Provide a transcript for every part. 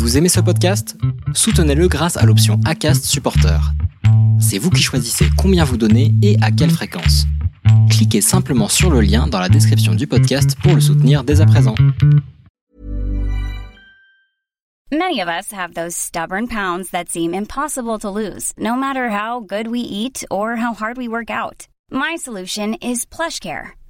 Vous aimez ce podcast? Soutenez-le grâce à l'option ACAST Supporter. C'est vous qui choisissez combien vous donnez et à quelle fréquence. Cliquez simplement sur le lien dans la description du podcast pour le soutenir dès à présent. Many of us have those stubborn pounds that seem impossible to lose, no matter how good we eat or how hard we work out. My solution is PlushCare.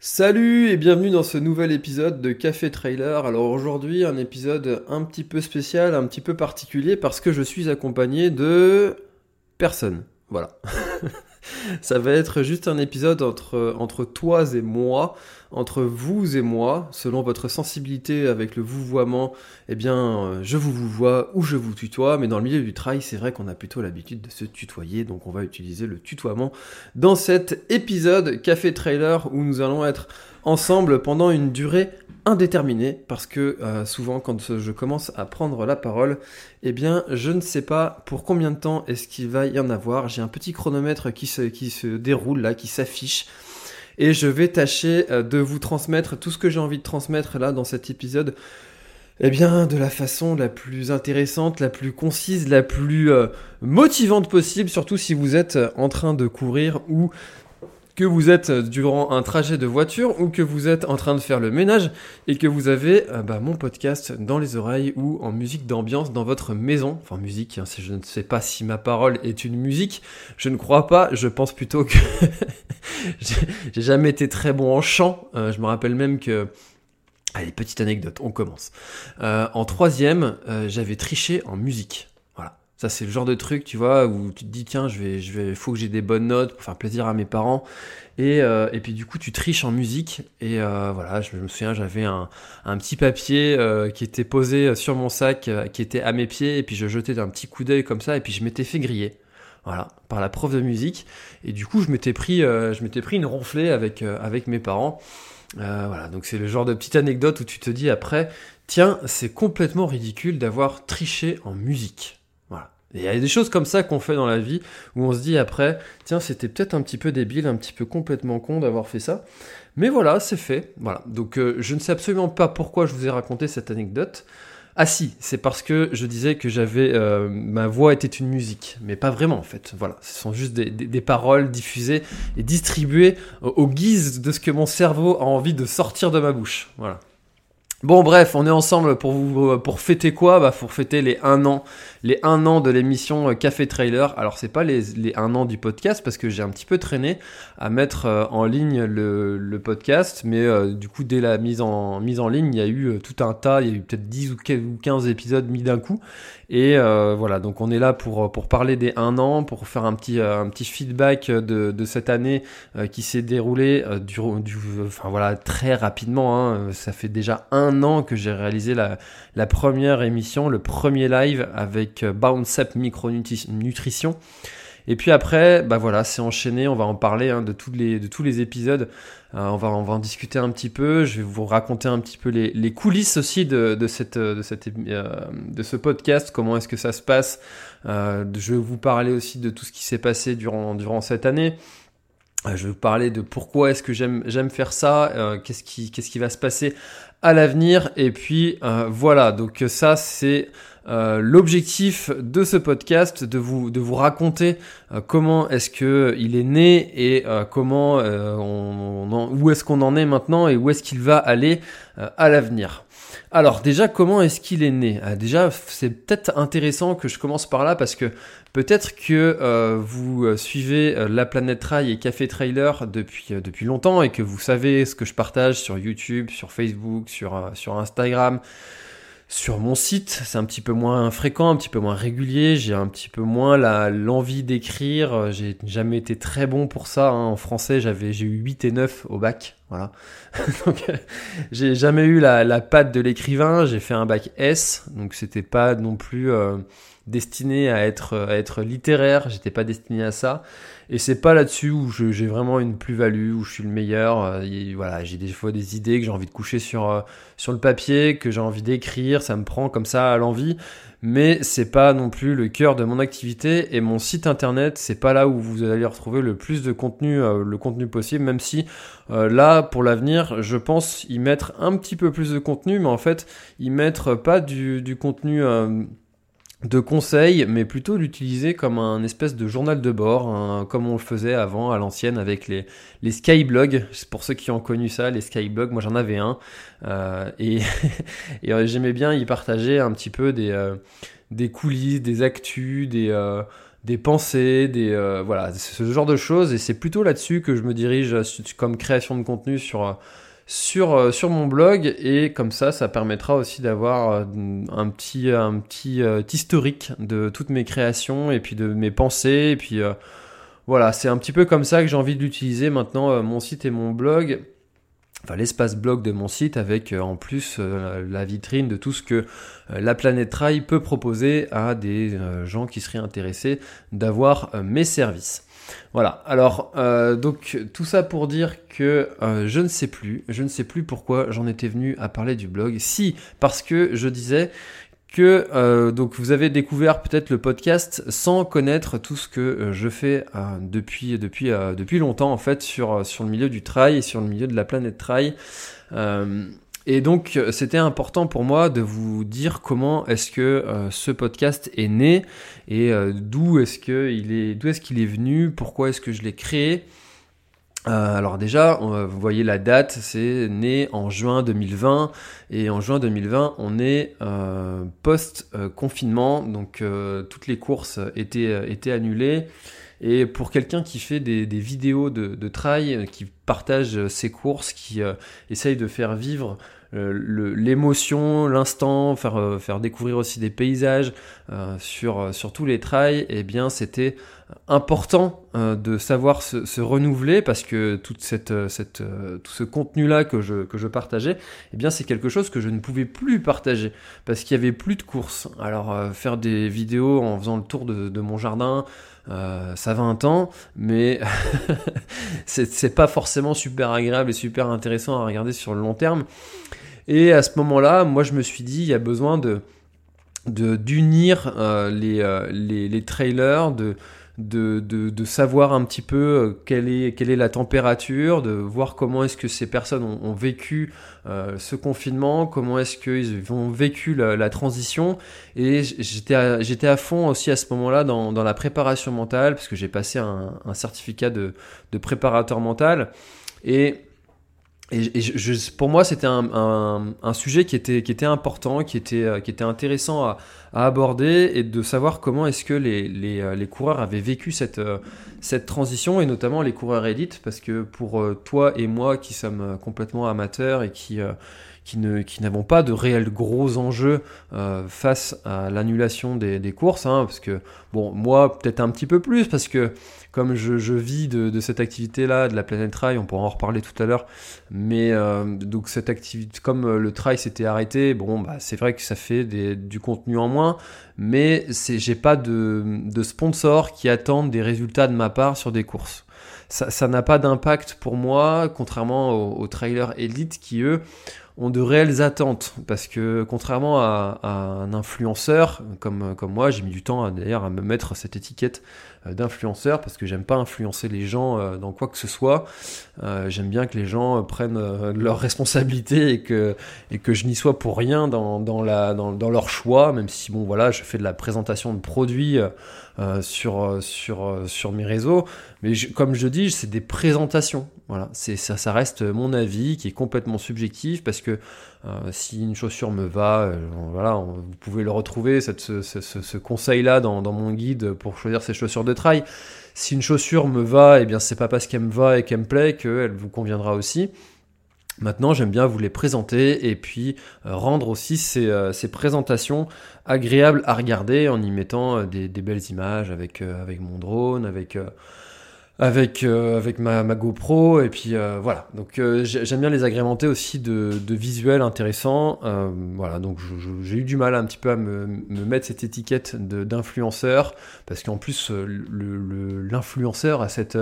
Salut et bienvenue dans ce nouvel épisode de Café Trailer. Alors aujourd'hui, un épisode un petit peu spécial, un petit peu particulier parce que je suis accompagné de personne. Voilà. Ça va être juste un épisode entre, toi et moi, entre vous et moi, selon votre sensibilité avec le vouvoiement, eh bien, je vous vous vois ou je vous tutoie, mais dans le milieu du travail, c'est vrai qu'on a plutôt l'habitude de se tutoyer, donc on va utiliser le tutoiement dans cet épisode Café Trailer où nous allons être ensemble pendant une durée indéterminée parce que euh, souvent quand je commence à prendre la parole, eh bien je ne sais pas pour combien de temps est-ce qu'il va y en avoir. J'ai un petit chronomètre qui se, déroule là, qui s'affiche. Et je vais tâcher euh, de vous transmettre tout ce que j'ai envie de transmettre là dans cet épisode. Eh bien, de la façon la plus intéressante, la plus concise, la plus euh, motivante possible, surtout si vous êtes en train de courir ou que vous êtes durant un trajet de voiture ou que vous êtes en train de faire le ménage et que vous avez euh, bah, mon podcast dans les oreilles ou en musique d'ambiance dans votre maison. Enfin musique, hein, je ne sais pas si ma parole est une musique, je ne crois pas, je pense plutôt que j'ai jamais été très bon en chant. Euh, je me rappelle même que... Allez, petite anecdote, on commence. Euh, en troisième, j'avais triché en musique. Ça, c'est le genre de truc, tu vois, où tu te dis, tiens, je vais, je vais, faut que j'ai des bonnes notes pour faire plaisir à mes parents. Et, euh, et puis, du coup, tu triches en musique. Et euh, voilà, je me souviens, j'avais un, un, petit papier euh, qui était posé sur mon sac, qui était à mes pieds. Et puis, je jetais d'un petit coup d'œil comme ça. Et puis, je m'étais fait griller. Voilà, par la prof de musique. Et du coup, je m'étais pris, je m'étais pris une ronflée avec, avec mes parents. voilà, donc c'est le genre de petite anecdote où tu te dis après, tiens, c'est complètement ridicule d'avoir triché en musique. Il y a des choses comme ça qu'on fait dans la vie où on se dit après, tiens, c'était peut-être un petit peu débile, un petit peu complètement con d'avoir fait ça. Mais voilà, c'est fait. Voilà. Donc euh, je ne sais absolument pas pourquoi je vous ai raconté cette anecdote. Ah si, c'est parce que je disais que j'avais euh, ma voix était une musique, mais pas vraiment en fait. Voilà, ce sont juste des, paroles diffusées et distribuées au, au guise de ce que mon cerveau a envie de sortir de ma bouche. Voilà. Bon bref, on est ensemble pour vous pour fêter quoi? Bah pour fêter les un an, les un an de l'émission euh, Café Trailer. Alors c'est pas les, un an du podcast parce que j'ai un petit peu traîné à mettre euh, en ligne le, podcast, mais euh, du coup dès la mise en mise en ligne, il y a eu tout un tas, il y a eu peut-être 10 ou 15 épisodes mis d'un coup. Et voilà, donc on est là pour pour parler des un an, pour faire un petit un petit feedback de, de cette année qui s'est déroulée du enfin voilà très rapidement. Hein, ça fait déjà un an que j'ai réalisé la, la, première émission, le premier live avec euh, Bounce Up Micronutrition. Et puis après, bah voilà, c'est enchaîné. On va en parler hein, de, tous les, de tous les épisodes. Euh, on, va, en discuter un petit peu. Je vais vous raconter un petit peu les, coulisses aussi de, de, cette, de, cette, euh, de ce podcast. Comment est-ce que ça se passe? Euh, Je vais vous parler aussi de tout ce qui s'est passé durant, durant cette année. Je vais vous parler de pourquoi est-ce que j'aime faire ça, euh, qu'est-ce qui qu'est-ce qui va se passer à l'avenir. Et puis euh, voilà, donc ça c'est euh, l'objectif de ce podcast, de vous de vous raconter euh, comment est-ce que il est né et comment on, où est-ce qu'on en est maintenant et où est-ce qu'il va aller à l'avenir. Alors déjà, comment est-ce qu'il est né? Déjà, c'est peut-être intéressant que je commence par là parce que peut-être que vous suivez La Planète Trail et Café Trailer depuis, depuis longtemps et que vous savez ce que je partage sur YouTube, sur Facebook, sur, sur Instagram, sur mon site, c'est un petit peu moins fréquent, un petit peu moins régulier, j'ai un petit peu moins l'envie d'écrire, j'ai jamais été très bon pour ça, hein. en français j'avais j'ai eu 8 et 9 au bac, Voilà. donc, j'ai jamais eu la, la patte de l'écrivain. J'ai fait un bac S, donc c'était pas non plus destiné à être, à être littéraire. J'étais pas destiné à ça. Et c'est pas là-dessus où j'ai vraiment une plus-value, où je suis le meilleur. Euh, voilà, j'ai des fois des idées que j'ai envie de coucher sur, euh, sur le papier, que j'ai envie d'écrire, ça me prend comme ça à l'envie. Mais c'est pas non plus le cœur de mon activité et mon site internet, c'est pas là où vous allez retrouver le plus de contenu, euh, le contenu possible, même si là, pour l'avenir, je pense y mettre un petit peu plus de contenu, mais en fait, y mettre pas du, du contenu de conseils, mais plutôt l'utiliser comme un espèce de journal de bord, comme on le faisait avant à l'ancienne avec les, les skyblogs. Pour ceux qui ont connu ça, les skyblogs, moi j'en avais un. Euh, et, et euh, j'aimais bien y partager un petit peu des, euh, des coulisses, des actus, des, des pensées, des, voilà, ce genre de choses. Et c'est plutôt là-dessus que je me dirige comme création de contenu sur sur, euh, sur mon blog et comme ça, ça permettra aussi d'avoir euh, un petit, un petit euh, historique de toutes mes créations et puis de mes pensées. Et puis voilà, c'est un petit peu comme ça que j'ai envie de l'utiliser maintenant, mon site et mon blog. Enfin, l'espace blog de mon site avec en plus la vitrine de tout ce que la planète Trail peut proposer à des gens qui seraient intéressés d'avoir mes services. Voilà, alors euh, donc tout ça pour dire que euh, je ne sais plus, je ne sais plus pourquoi j'en étais venu à parler du blog. Si, parce que je disais que euh, donc vous avez découvert peut-être le podcast sans connaître tout ce que je fais depuis depuis depuis longtemps en fait sur sur le milieu du trail et sur le milieu de la planète trail. Et donc, euh, c'était important pour moi de vous dire comment est-ce que euh, ce podcast est né et euh, d'où est-ce qu'il est, d'où est-ce qu'il est venu, pourquoi est-ce que je l'ai créé. alors déjà, vous voyez la date, c'est né en juin 2020 et en juin 2020, on est post-confinement, donc toutes les courses étaient, étaient annulées. Et pour quelqu'un qui fait des, vidéos de, de, trail, qui partage ses courses, qui essaye de faire vivre l'émotion, l'instant, faire, euh, faire découvrir aussi des paysages euh, sur, sur tous les trails, eh bien c'était important de savoir se, renouveler parce que toute cette, cette, tout ce contenu-là que je, que je partageais, eh bien c'est quelque chose que je ne pouvais plus partager parce qu'il y avait plus de courses. Alors faire des vidéos en faisant le tour de, de mon jardin, ça va un temps, mais c'est pas forcément super agréable et super intéressant à regarder sur le long terme. Et à ce moment-là, moi, je me suis dit, il y a besoin de d'unir euh, les, euh, les, les, trailers, de, de, de, savoir un petit peu euh, quelle est, quelle est la température, de voir comment est-ce que ces personnes ont, vécu ce confinement, comment est-ce qu'ils ont vécu la, transition. Et j'étais à, j'étais à fond aussi à ce moment-là dans, dans la préparation mentale, parce que j'ai passé un, un certificat de, de préparateur mental. Et et, je, pour moi, c'était un, un, sujet qui était, qui était important, qui était, euh, qui était intéressant à, à aborder et de savoir comment est-ce que les, les, euh, les, coureurs avaient vécu cette, euh, cette transition et notamment les coureurs élites parce que pour toi et moi qui sommes complètement amateurs et qui, qui, ne, qui n'avons pas de réels gros enjeux face à l'annulation des, des courses, hein, parce que bon, moi peut-être un petit peu plus parce que comme je, vis de, cette activité-là, de la planète trail, on pourra en reparler tout à l'heure, mais euh, donc cette activité, comme euh, le trail s'était arrêté, bon, bah, c'est vrai que ça fait du contenu en moins, mais j'ai pas de, de sponsors qui attendent des résultats de ma part sur des courses. Ça n'a pas d'impact pour moi, contrairement aux, trailers élites qui, eux, ont de réelles attentes parce que contrairement à, un influenceur comme, moi, j'ai mis du temps d'ailleurs à me mettre cette étiquette d'influenceur parce que j'aime pas influencer les gens euh, dans quoi que ce soit. Euh, j'aime bien que les gens prennent leurs responsabilités et que, et que je n'y sois pour rien dans, dans, la, dans, dans, leur choix, même si bon voilà, je fais de la présentation de produits sur, sur, sur mes réseaux. Mais comme je dis, c'est des présentations. Voilà, c'est ça reste mon avis qui est complètement subjectif parce que euh, si une chaussure me va, euh, voilà, vous pouvez le retrouver, cette, ce, ce, conseil-là dans, dans, mon guide pour choisir ses chaussures de trail. Si une chaussure me va, eh bien c'est pas parce qu'elle me va et qu'elle me plaît qu'elle vous conviendra aussi. Maintenant, j'aime bien vous les présenter et puis euh, rendre aussi ces, ces, présentations agréables à regarder en y mettant des, des belles images avec, avec mon drone, avec avec, avec ma, GoPro. Et puis voilà. Donc j'aime bien les agrémenter aussi de, visuels intéressants. voilà, donc j'ai eu du mal un petit peu à me, me mettre cette étiquette d'influenceur. Parce qu'en plus, l'influenceur a cette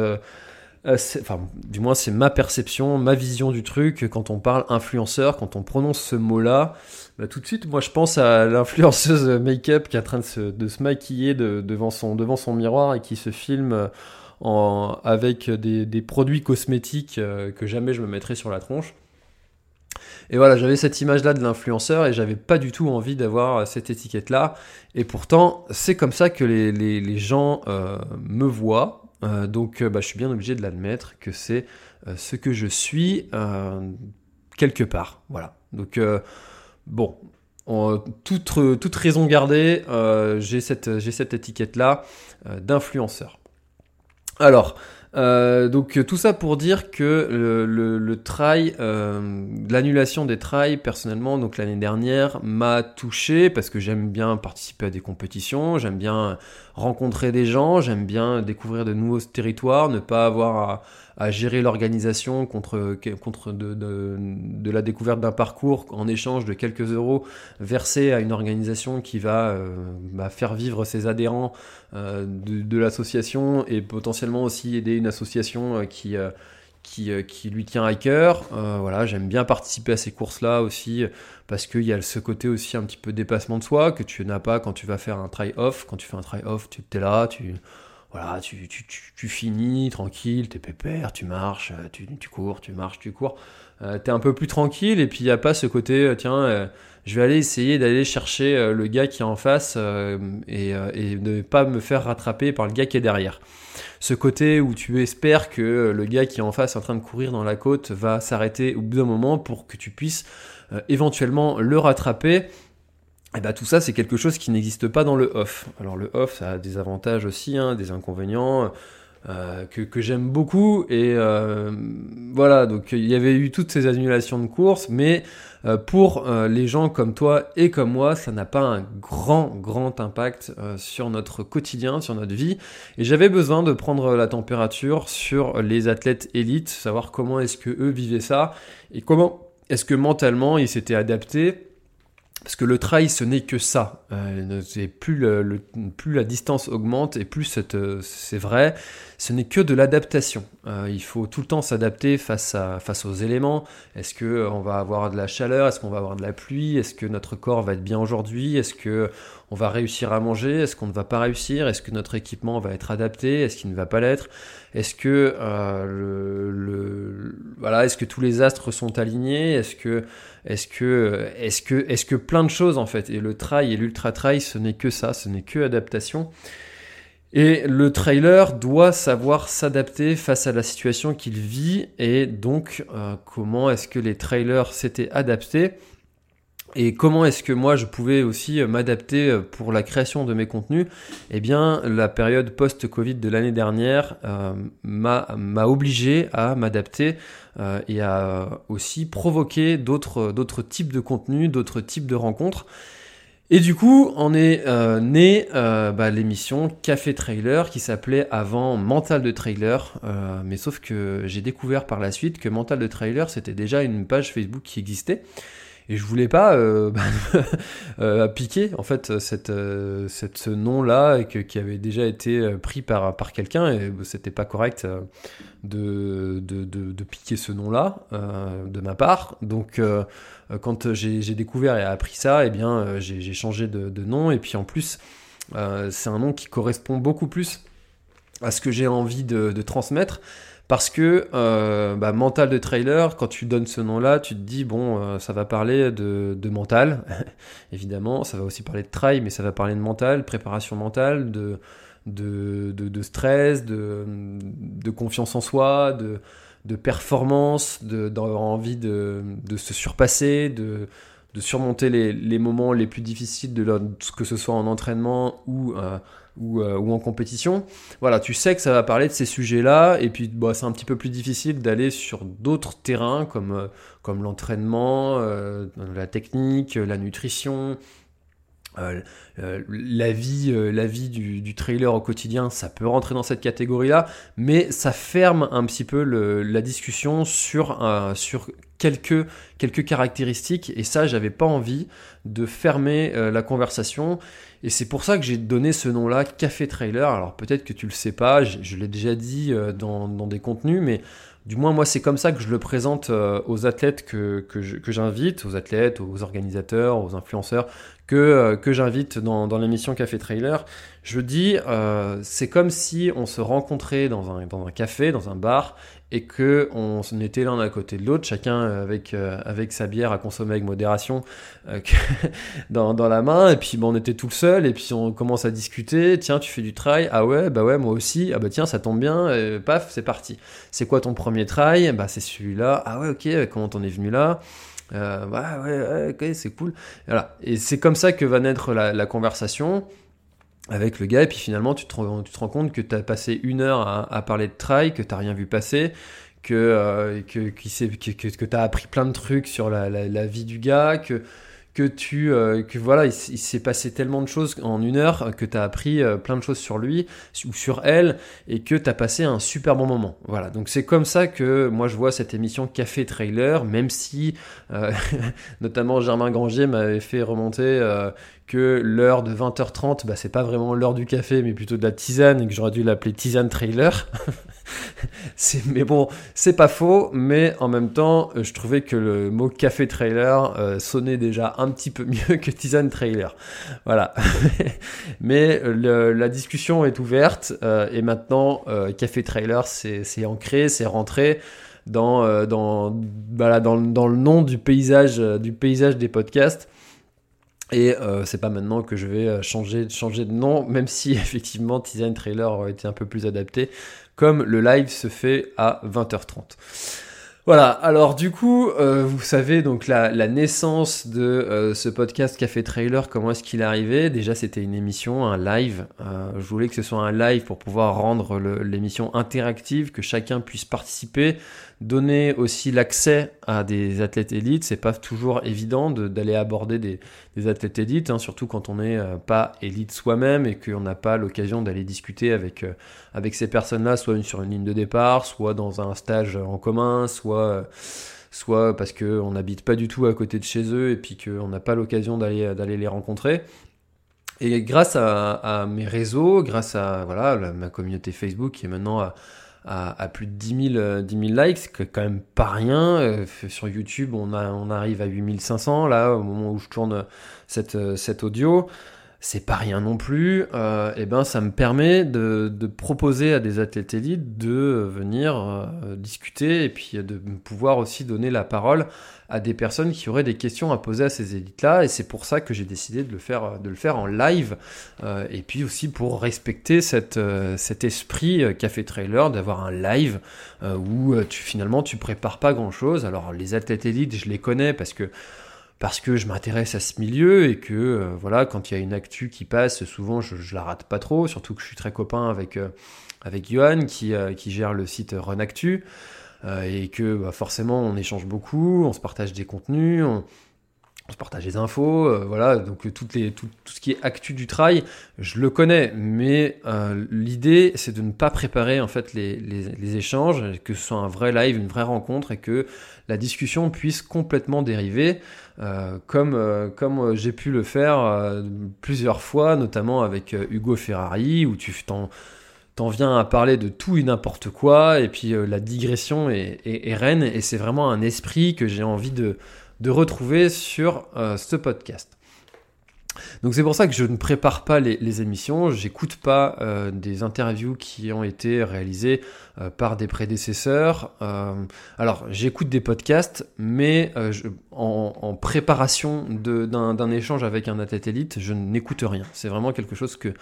euh, enfin, du moins c'est ma perception, ma vision du truc. Quand on parle influenceur, quand on prononce ce mot-là, bah, tout de suite, moi je pense à l'influenceuse make-up qui est en train de se, maquiller devant, son, devant son miroir et qui se filme euh, avec des, produits cosmétiques euh, que jamais je me mettrais sur la tronche. Et voilà, j'avais cette image-là de l'influenceur et j'avais pas du tout envie d'avoir cette étiquette-là. Et pourtant, c'est comme ça que les, gens me voient, euh, donc euh, bah, je suis bien obligé de l'admettre que c'est euh, ce que je suis quelque part. Voilà. Donc bon, toute, raison gardée, j'ai cette étiquette-là d'influenceur. Alors, euh, donc tout ça pour dire que le, le, euh, l'annulation des trails, personnellement, donc l'année dernière, m'a touché parce que j'aime bien participer à des compétitions, j'aime bien rencontrer des gens, j'aime bien découvrir de nouveaux territoires, ne pas avoir à à gérer l'organisation contre, contre de, de, la découverte d'un parcours en échange de quelques euros versés à une organisation qui va euh, bah, faire vivre ses adhérents euh, de, de l'association et potentiellement aussi aider une association euh, qui, qui, qui, lui tient à cœur. voilà, j'aime bien participer à ces courses-là aussi parce qu'il y a ce côté aussi un petit peu dépassement de soi que tu n'as pas quand tu vas faire un try-off. Quand tu fais un try-off, tu es là, tu voilà, tu, tu, tu, finis tranquille, t'es pépère, tu marches, euh, tu, tu cours, tu marches, tu cours. Euh, t'es un peu plus tranquille et puis il n'y a pas ce côté, euh, tiens, je vais aller essayer d'aller chercher le gars qui est en face et, et ne pas me faire rattraper par le gars qui est derrière. Ce côté où tu espères que le gars qui est en face en train de courir dans la côte va s'arrêter au bout d'un moment pour que tu puisses éventuellement le rattraper et eh bah, tout ça, c'est quelque chose qui n'existe pas dans le off. Alors le off, ça a des avantages aussi, hein, des inconvénients. Euh, que, j'aime beaucoup et euh, voilà donc il y avait eu toutes ces annulations de courses mais euh, pour les gens comme toi et comme moi ça n'a pas un grand grand impact sur notre quotidien sur notre vie et j'avais besoin de prendre la température sur les athlètes élites savoir comment est-ce que eux vivaient ça et comment est-ce que mentalement ils s'étaient adaptés parce que le trail, ce n'est que ça. Euh, plus, la distance augmente et plus euh, c'est vrai, ce n'est que de l'adaptation. Euh, il faut tout le temps s'adapter face, face aux éléments. Est-ce qu'on va avoir de la chaleur? Est-ce qu'on va avoir de la pluie? Est-ce que notre corps va être bien aujourd'hui? Est-ce que on va réussir à manger Est-ce qu'on ne va pas réussir Est-ce que notre équipement va être adapté Est-ce qu'il ne va pas l'être Est-ce que euh, voilà, est-ce que tous les astres sont alignés Est-ce que est-ce que est-ce que est-ce que plein de choses en fait Et le trail et l'ultra trail, ce n'est que ça, ce n'est que adaptation. Et le trailer doit savoir s'adapter face à la situation qu'il vit et donc euh, comment est-ce que les trailers s'étaient adaptés et comment est-ce que moi je pouvais aussi euh, m'adapter euh, pour la création de mes contenus? Eh bien, la période post-Covid de l'année dernière euh, m'a obligé à m'adapter et à aussi provoquer d'autres types de contenus, d'autres types de rencontres. Et du coup, on est euh, né bah, l'émission Café Trailer qui s'appelait avant Mental de Trailer, mais sauf que j'ai découvert par la suite que Mental de Trailer c'était déjà une page Facebook qui existait et je voulais pas euh, bah, euh, piquer en fait cette, euh, ce nom là qui avait déjà été pris par par quelqu'un et c'était pas correct de, de, piquer ce nom là de ma part. Donc quand j'ai découvert et appris ça et eh bien j'ai changé de, nom. Et puis en plus c'est un nom qui correspond beaucoup plus à ce que j'ai envie de, transmettre parce que euh, bah, mental de trailer, quand tu donnes ce nom-là, tu te dis bon, euh, ça va parler de, mental, évidemment, ça va aussi parler de trail, mais ça va parler de mental, préparation mentale, de, de, de, stress, de, de confiance en soi, de, de performance, d'avoir envie de, de se surpasser, de, de surmonter les, moments les plus difficiles, de que ce soit en entraînement ou euh, euh, ou, en compétition. Voilà, tu sais que ça va parler de ces sujets-là, et puis bah, c'est un petit peu plus difficile d'aller sur d'autres terrains comme, euh, comme l'entraînement, la technique, la nutrition, euh, euh, la vie, euh, la vie du, trailer au quotidien, ça peut rentrer dans cette catégorie-là, mais ça ferme un petit peu la discussion sur, quelques, quelques caractéristiques, et ça, j'avais pas envie de fermer la conversation, et c'est pour ça que j'ai donné ce nom-là, Café Trailer. Alors peut-être que tu le sais pas, je, l'ai déjà dit dans, des contenus, mais du moins, moi, c'est comme ça que je le présente euh, aux athlètes que, que j'invite, aux athlètes, aux organisateurs, aux influenceurs, que, euh, que j'invite dans, dans l'émission Café Trailer. Je dis, euh, c'est comme si on se rencontrait dans un, dans un café, dans un bar, et que on était l'un à côté de l'autre, chacun avec, avec sa bière à consommer avec modération dans, dans, la main, et puis bon, on était tout seul, et puis on commence à discuter, tiens, tu fais du trail, ah ouais, bah ouais, moi aussi, ah bah tiens, ça tombe bien, paf, c'est parti. C'est quoi ton premier trail, bah, c'est celui-là. Ah ouais, ok, comment t'en es venu là? Euh, ouais, ouais, ok, c'est cool. Voilà. Et c'est comme ça que va naître la, conversation avec le gars, et puis finalement, tu te, tu te rends compte que tu as passé une heure à, parler de trail, que tu rien vu passer, que, euh, que, que, que, que tu as appris plein de trucs sur la, la vie du gars, que que tu euh, que voilà il, s'est passé tellement de choses en une heure que tu as appris euh, plein de choses sur lui ou sur elle et que tu as passé un super bon moment. Voilà. Donc c'est comme ça que moi je vois cette émission café trailer même si euh, notamment Germain Grangier m'avait fait remonter que l'heure de 20h30 bah c'est pas vraiment l'heure du café mais plutôt de la tisane et que j'aurais dû l'appeler tisane trailer mais bon, c'est pas faux, mais en même temps, euh, je trouvais que le mot café trailer euh, sonnait déjà un petit peu mieux que tisane trailer. Voilà. mais la discussion est ouverte euh, et maintenant, café trailer, c'est ancré, c'est rentré dans, dans, dans, dans, le nom du paysage, du paysage des podcasts. Et c'est pas maintenant que je vais changer, changer de nom, même si effectivement Tisane Trailer aurait été un peu plus adapté comme le live se fait à 20h30. Voilà, alors du coup, euh, vous savez donc la, naissance de euh, ce podcast Café Trailer, comment est-ce qu'il est arrivé? Déjà c'était une émission, un live. Euh, je voulais que ce soit un live pour pouvoir rendre l'émission interactive, que chacun puisse participer, donner aussi l'accès à des athlètes élites. C'est pas toujours évident d'aller aborder des, athlètes élites, hein, surtout quand on n'est euh, pas élite soi-même et qu'on n'a pas l'occasion d'aller discuter avec, euh, avec ces personnes-là, soit sur une ligne de départ, soit dans un stage en commun, soit euh, soit parce qu'on n'habite pas du tout à côté de chez eux et puis qu'on n'a pas l'occasion d'aller d'aller les rencontrer. Et grâce à, mes réseaux, grâce à voilà ma communauté Facebook qui est maintenant à, à, plus de 10 000, 10 000 likes, c'est quand même pas rien. Euh, sur YouTube, on, a, on arrive à 8500 là, au moment où je tourne cette, euh, cet audio. C'est pas rien non plus. Euh, et ben, ça me permet de, proposer à des athlètes élites de venir discuter et puis de pouvoir aussi donner la parole à des personnes qui auraient des questions à poser à ces élites-là. Et c'est pour ça que j'ai décidé de le faire, de le faire en live. Euh, et puis aussi pour respecter euh, cet esprit euh, café trailer, d'avoir un live où tu, finalement tu prépares pas grand-chose. Alors les athlètes élites, je les connais parce que parce que je m'intéresse à ce milieu et que voilà quand il y a une actu qui passe souvent je, la rate pas trop surtout que je suis très copain avec avec Johan qui, qui gère le site Run Actu euh, et que bah, forcément on échange beaucoup, on se partage des contenus, on, se partage des infos, euh, voilà, donc toutes les, tout, ce qui est actu du trail, je le connais, mais euh, l'idée c'est de ne pas préparer en fait les, les, échanges, que ce soit un vrai live, une vraie rencontre et que la discussion puisse complètement dériver, comme, comme j'ai pu le faire plusieurs fois, notamment avec Hugo Ferrari, où tu t'en t'en viens à parler de tout et n'importe quoi, et puis euh, la digression est, reine, et c'est vraiment un esprit que j'ai envie de, de, retrouver sur euh, ce podcast. Donc c'est pour ça que je ne prépare pas les, émissions, j'écoute pas euh, des interviews qui ont été réalisées par des prédécesseurs. alors j'écoute des podcasts, mais en, en, préparation d'un échange avec un athlète élite, je n'écoute rien. C'est vraiment quelque chose que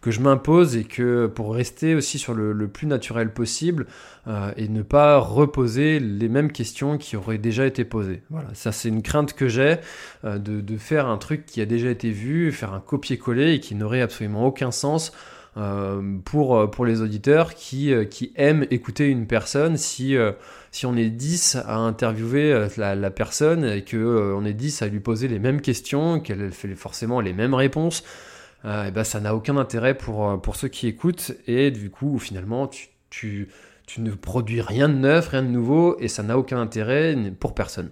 que je m'impose et que pour rester aussi sur le, plus naturel possible euh, et ne pas reposer les mêmes questions qui auraient déjà été posées. Voilà, ça c'est une crainte que j'ai euh, de, de, faire un truc qui a déjà été vu, faire un copier-coller et qui n'aurait absolument aucun sens pour, pour les auditeurs qui, qui aiment écouter une personne. Si, si on est 10 à interviewer la, personne et qu'on on est 10 à lui poser les mêmes questions, qu'elle fait forcément les mêmes réponses, et ben ça n'a aucun intérêt pour, pour ceux qui écoutent. Et du coup finalement tu, tu, tu ne produis rien de neuf, rien de nouveau et ça n'a aucun intérêt pour personne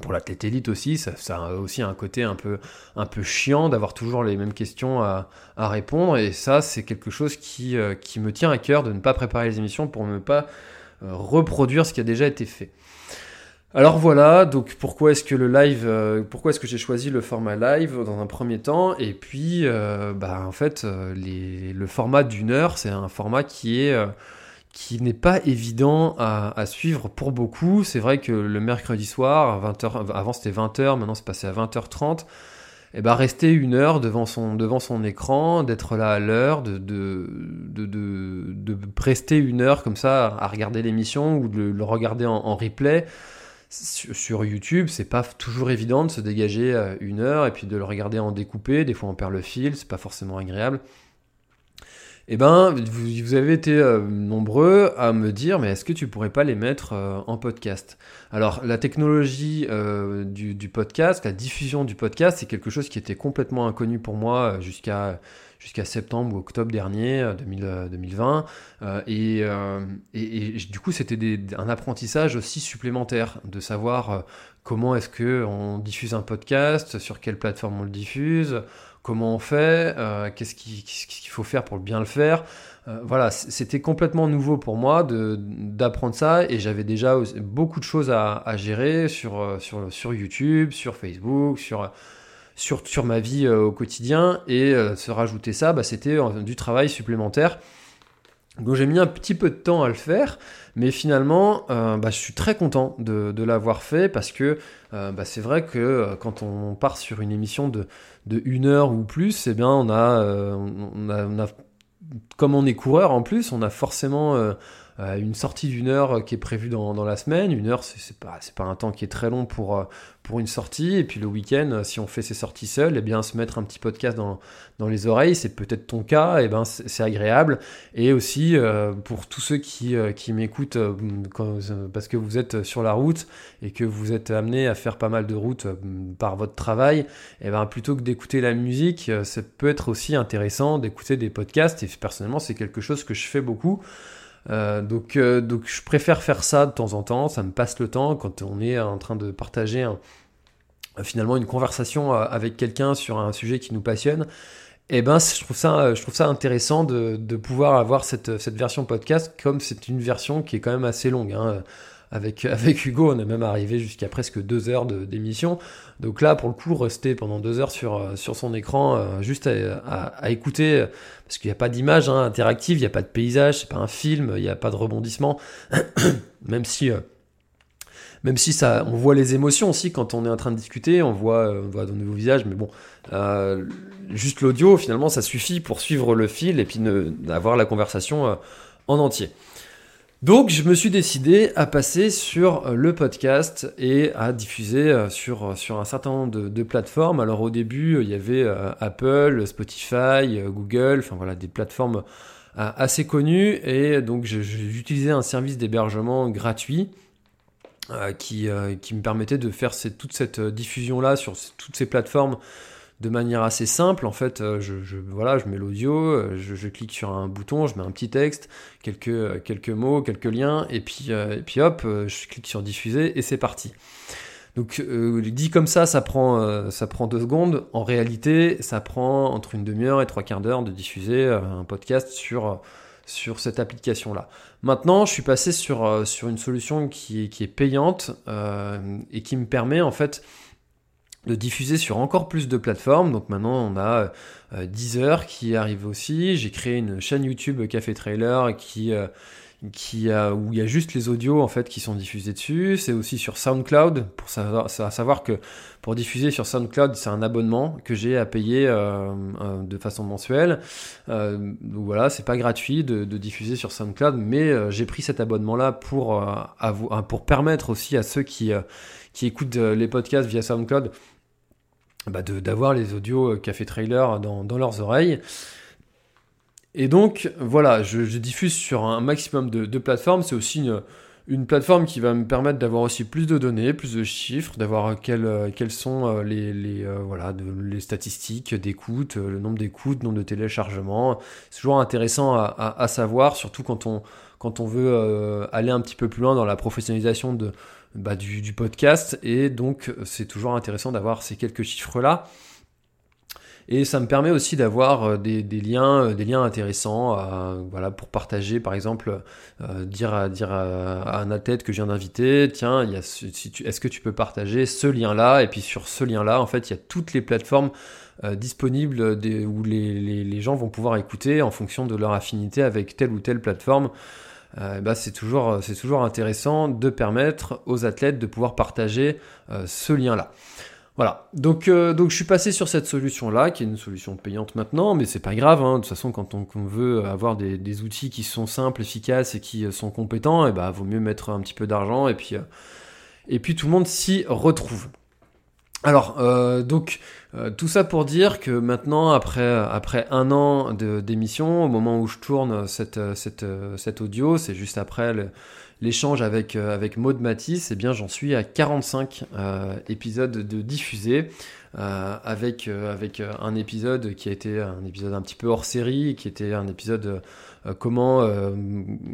pour l'athlète élite aussi, ça, a aussi un côté un peu, un peu chiant d'avoir toujours les mêmes questions à, répondre. Et ça, c'est quelque chose qui, euh, qui, me tient à cœur de ne pas préparer les émissions pour ne pas euh, reproduire ce qui a déjà été fait. Alors voilà, donc pourquoi est-ce que le live, euh, pourquoi est-ce que j'ai choisi le format live dans un premier temps? Et puis, bah, en fait, le format d'une heure, c'est un format qui est qui n'est pas évident à, suivre pour beaucoup. C'est vrai que le mercredi soir, à 20h, avant c'était 20h, maintenant c'est passé à 20h30, et ben rester une heure devant son, devant son écran, d'être là à l'heure, de, de, de, de, rester une heure comme ça à regarder l'émission ou de le, regarder en, replay sur, YouTube, c'est pas toujours évident de se dégager euh, une heure et puis de le regarder en découpé. Des fois on perd le fil, c'est pas forcément agréable eh ben, vous, avez été euh, nombreux à me dire, mais est-ce que tu pourrais pas les mettre euh, en podcast? Alors, la technologie euh, du, podcast, la diffusion du podcast, c'est quelque chose qui était complètement inconnu pour moi jusqu'à septembre ou octobre dernier, 2020. Et, du coup, c'était un apprentissage aussi supplémentaire de savoir comment est-ce que on diffuse un podcast, sur quelle plateforme on le diffuse, comment on fait, euh, qu'est-ce qu'il faut faire pour bien le faire. Euh, voilà, c'était complètement nouveau pour moi d'apprendre ça et j'avais déjà beaucoup de choses à, gérer sur, euh, sur, sur, YouTube, sur Facebook, sur, sur, sur ma vie au quotidien et se rajouter ça, bah, c'était du travail supplémentaire. Donc j'ai mis un petit peu de temps à le faire, mais finalement, bah, je suis très content de, l'avoir fait parce que bah, c'est vrai que quand on part sur une émission de, une heure ou plus, eh bien, euh, on a, comme on est coureur en plus, on a forcément euh, euh, une sortie d'une heure qui est prévue dans, dans la semaine. Une heure, c'est pas, pas un temps qui est très long pour, euh, pour une sortie. Et puis le week-end, si on fait ses sorties seul, et eh bien se mettre un petit podcast dans, dans les oreilles, c'est peut-être ton cas, eh ben c'est agréable. Et aussi euh, pour tous ceux qui, qui m'écoutent parce que vous êtes sur la route et que vous êtes amené à faire pas mal de routes par votre travail, eh ben plutôt que d'écouter la musique, ça peut être aussi intéressant d'écouter des podcasts. Et personnellement, c'est quelque chose que je fais beaucoup. Euh, donc, euh, donc je préfère faire ça de temps en temps, ça me passe le temps quand on est en train de partager finalement une conversation euh, avec quelqu'un sur un sujet qui nous passionne. Et eh ben, je trouve ça, je trouve ça intéressant de, de pouvoir avoir cette, cette, version podcast, comme c'est une version qui est quand même assez longue. Hein. Avec, avec Hugo, on est même arrivé jusqu'à presque deux heures d'émission. Donc là, pour le coup, rester pendant deux heures sur, euh, son écran, euh, juste à, écouter, parce qu'il n'y a pas d'image hein, interactive, il n'y a pas de paysage, c'est pas un film, il n'y a pas de rebondissement, même si... Euh, même si ça, on voit les émotions aussi quand on est en train de discuter, on voit, on voit de nouveaux visages, mais bon, juste l'audio, finalement, ça suffit pour suivre le fil et puis avoir la conversation en entier. Donc je me suis décidé à passer sur euh, le podcast et à diffuser euh, sur, euh, sur un certain nombre de, plateformes. Alors au début, il y avait Apple, Spotify, Google, enfin voilà, des plateformes assez connues. Et donc j'utilisais un service d'hébergement gratuit. qui, qui me permettait de faire toute cette diffusion-là sur toutes ces plateformes de manière assez simple. En fait, euh, je, voilà, je mets l'audio, euh, je, clique sur un bouton, je mets un petit texte, quelques, euh, quelques mots, quelques liens, et puis, et puis hop, je clique sur diffuser et c'est parti. Donc dit comme ça, ça prend, ça prend deux secondes. En réalité, ça prend entre une demi-heure et trois quarts d'heure de diffuser un podcast sur, sur cette application-là. Maintenant, je suis passé sur, sur une solution qui, qui est payante et qui me permet en fait de diffuser sur encore plus de plateformes. Donc maintenant, on a euh, Deezer qui arrive aussi. J'ai créé une chaîne YouTube Café Trailer qui, euh, qui où il y a juste les audios en fait qui sont diffusés dessus. C'est aussi sur SoundCloud pour savoir, savoir que pour diffuser sur SoundCloud, c'est un abonnement que j'ai à payer euh, de façon mensuelle. donc voilà, c'est pas gratuit de, de, diffuser sur SoundCloud, mais j'ai pris cet abonnement là pour, pour permettre aussi à ceux qui, qui écoutent les podcasts via SoundCloud bah, d'avoir les audios euh, Café Trailer dans, dans, leurs oreilles. Et donc, voilà, je, diffuse sur un maximum de, plateformes. C'est aussi une, plateforme qui va me permettre d'avoir aussi plus de données, plus de chiffres, d'avoir quelles, quelles sont euh, les, les, euh, voilà, les statistiques d'écoute, le nombre d'écoutes, le nombre de téléchargements. C'est toujours intéressant à, savoir, surtout quand on, quand on veut euh, aller un petit peu plus loin dans la professionnalisation de, bah, du, du, podcast. Et donc, c'est toujours intéressant d'avoir ces quelques chiffres-là. Et ça me permet aussi d'avoir euh, des, liens, euh, des liens intéressants, voilà, pour partager, par exemple, euh, dire à dire à, un athlète que je viens d'inviter, tiens, est-ce que tu peux partager ce lien-là? Et puis sur ce lien-là, en fait, il y a toutes les plateformes disponibles où les, gens vont pouvoir écouter en fonction de leur affinité avec telle ou telle plateforme. Bah, c'est toujours, c'est toujours intéressant de permettre aux athlètes de pouvoir partager ce lien-là. Voilà, donc, euh, je suis passé sur cette solution-là, qui est une solution payante maintenant, mais c'est pas grave, hein. de toute façon quand on, veut avoir des, outils qui sont simples, efficaces et qui euh, sont compétents, et eh bah, vaut mieux mettre un petit peu d'argent et puis, euh, et puis tout le monde s'y retrouve. Alors, donc, tout ça pour dire que maintenant, après, un an d'émission, au moment où je tourne cette, cette, cet audio, c'est juste après l'échange avec, euh, avec Maud Matisse, eh bien j'en suis à 45 euh, épisodes de diffusés. Euh, avec, avec un épisode qui a été un épisode un petit peu hors série, qui était un épisode comment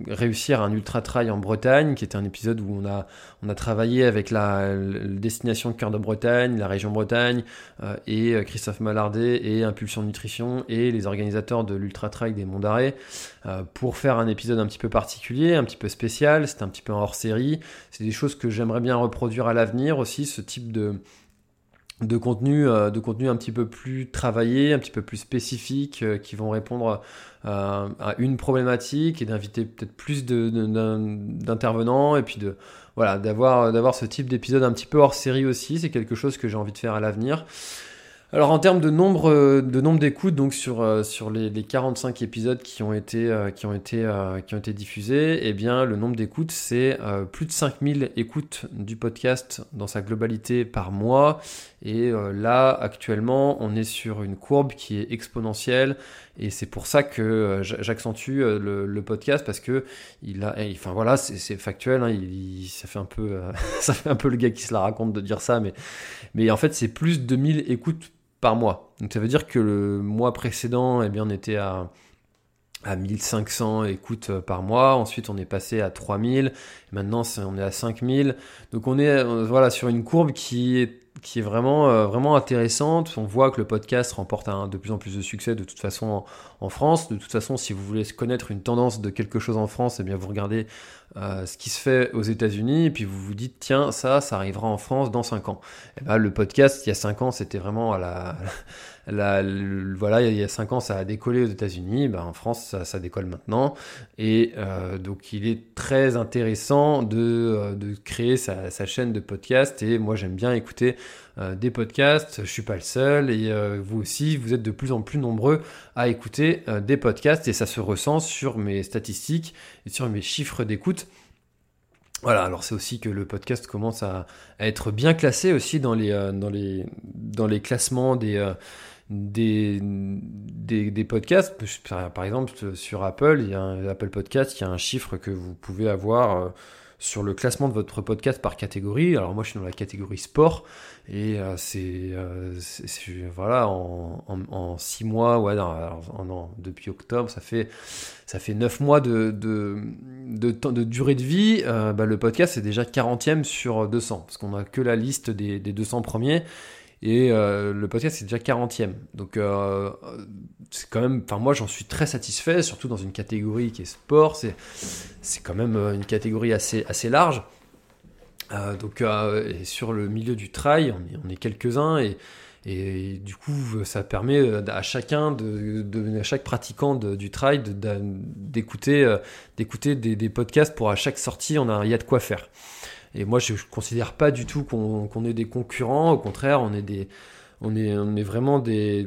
réussir un ultra trail en Bretagne, qui était un épisode où on a, on a travaillé avec la, destination Cœur de Bretagne, la région Bretagne, et Christophe Mallardet et Impulsion Nutrition et les organisateurs de l'ultra trail des Monts d'Arrêt pour faire un épisode un petit peu particulier, un petit peu spécial c'est un petit peu hors série. C'est des choses que j'aimerais bien reproduire à l'avenir aussi, ce type de, de contenu, euh, de contenu un petit peu plus travaillé, un petit peu plus spécifique, euh, qui vont répondre euh, à une problématique et d'inviter peut-être plus d'intervenants et puis de voilà d'avoir d'avoir ce type d'épisode un petit peu hors série aussi. C'est quelque chose que j'ai envie de faire à l'avenir. Alors en termes de nombre euh, de nombre d'écoutes, donc sur, euh, sur les, 45 épisodes qui ont été, euh, qui ont été, qui ont été diffusés, eh bien le nombre d'écoutes c'est plus de 5000 écoutes du podcast dans sa globalité par mois. Et là actuellement on est sur une courbe qui est exponentielle et c'est pour ça que j'accentue le, podcast parce que il a, enfin voilà c'est factuel, hein, il, ça fait un peu ça fait un peu le gars qui se la raconte de dire ça, mais mais en fait c'est plus de 1000 écoutes par mois. Donc ça veut dire que le mois précédent, eh bien, on était à, à 1500 écoutes euh, par mois. Ensuite, on est passé à 3000. Maintenant, on est à 5000. Donc on est euh, voilà, sur une courbe qui est qui est vraiment, euh, vraiment intéressante. On voit que le podcast remporte de plus en plus de succès de toute façon en, France. De toute façon, si vous voulez connaître une tendance de quelque chose en France, eh bien vous regardez euh, ce qui se fait aux États-Unis et puis vous vous dites tiens ça, ça arrivera en France dans 5 ans. Eh ben, le podcast il y a 5 ans c'était vraiment à la, voilà il y a 5 ans ça a décollé aux États-Unis, ben, en France ça, décolle maintenant et euh, donc il est très intéressant de, de créer sa, sa chaîne de podcast et moi j'aime bien écouter euh, des podcasts. Je suis pas le seul et euh, vous aussi, vous êtes de plus en plus nombreux à écouter euh, des podcasts et ça se ressent sur mes statistiques et sur mes chiffres d'écoute. Voilà, alors c'est aussi que le podcast commence à, être bien classé aussi dans les, dans les, dans les classements des, des, des, podcasts. Par exemple, sur Apple, il y a un Apple Podcast, il y a un chiffre que vous pouvez avoir sur le classement de votre podcast par catégorie. Alors moi je suis dans la catégorie sport et euh, euh, c'est voilà en, en, six mois ouais non, depuis octobre ça fait ça fait neuf mois de de, de, de durée de vie. Euh, bah, le podcast est déjà 40e sur 200 parce qu'on a que la liste des, des 200 premiers et euh, le podcast c'est déjà 40e. Donc euh, c'est quand même, enfin moi j'en suis très satisfait, surtout dans une catégorie qui est sport, c'est, c'est quand même euh, une catégorie assez, assez large. donc et sur le milieu du trail, on est, on est quelques-uns et, et du coup ça permet à chacun, de, de à chaque pratiquant du trail d'écouter, d'écouter des, des, podcasts pour à chaque sortie, on a, il y a de quoi faire. Et moi, je considère pas du tout qu'on est des concurrents. Au contraire, on est, des, on est, on est vraiment des,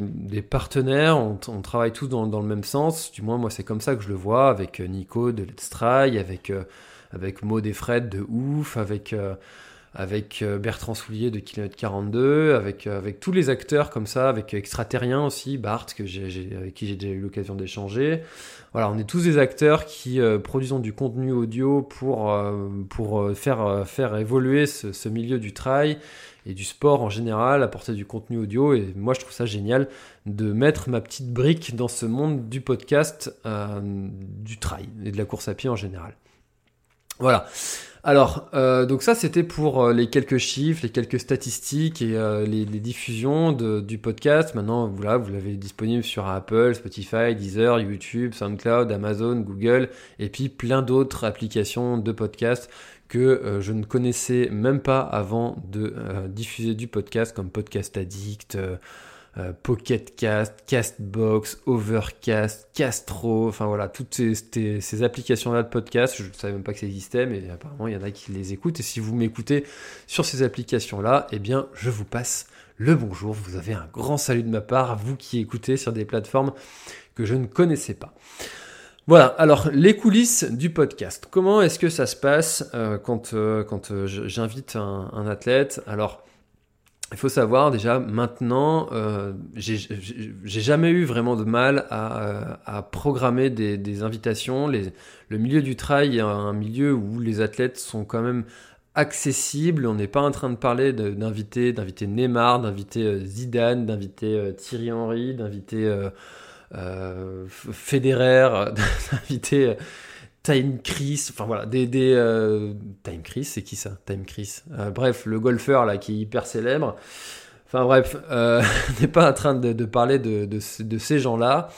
partenaires. On, travaille tous dans, dans, le même sens. Du moins, moi, c'est comme ça que je le vois avec euh, Nico de Let's Try, avec, euh, avec Maud et Fred de Ouf, avec, euh, avec euh, Bertrand Soulier de Kilomètre 42, avec, euh, avec tous les acteurs comme ça, avec Extraterrien aussi, Bart, que j'ai, avec qui j'ai déjà eu l'occasion d'échanger. Voilà, on est tous des acteurs qui euh, produisons du contenu audio pour, pour faire, faire évoluer ce, ce, milieu du trail et du sport en général, apporter du contenu audio. Et moi, je trouve ça génial de mettre ma petite brique dans ce monde du podcast, du trail et de la course à pied en général. Voilà. Alors, euh, donc ça c'était pour euh, les quelques chiffres, les quelques statistiques et euh, les, diffusions du podcast. Maintenant, voilà, vous l'avez disponible sur Apple, Spotify, Deezer, YouTube, SoundCloud, Amazon, Google, et puis plein d'autres applications de podcast que je ne connaissais même pas avant de diffuser du podcast, comme Podcast Addict. Euh, Pocket Cast, Castbox, Overcast, Castro, enfin voilà, toutes ces, applications-là de podcast, je ne savais même pas que ça existait, mais apparemment il y en a qui les écoutent, et si vous m'écoutez sur ces applications-là, eh bien je vous passe le bonjour, vous avez un grand salut de ma part, vous qui écoutez sur des plateformes que je ne connaissais pas. Voilà, alors les coulisses du podcast. Comment est-ce que ça se passe euh, quand, euh, quand j'invite un, un, athlète? Alors, il faut savoir déjà maintenant, euh, j'ai jamais eu vraiment de mal à, euh, programmer des, invitations. Le milieu du trail est un milieu où les athlètes sont quand même accessibles. On n'est pas en train de parler d'inviter, d'inviter Neymar, d'inviter euh, Zidane, d'inviter Thierry Henry, d'inviter Federer, d'inviter Time Chris, enfin voilà, des, euh, Time Chris, c'est qui ça? Time Chris. Euh, bref, le golfeur là qui est hyper célèbre. Enfin bref, euh, on n'est pas en train de, parler de, ces gens-là.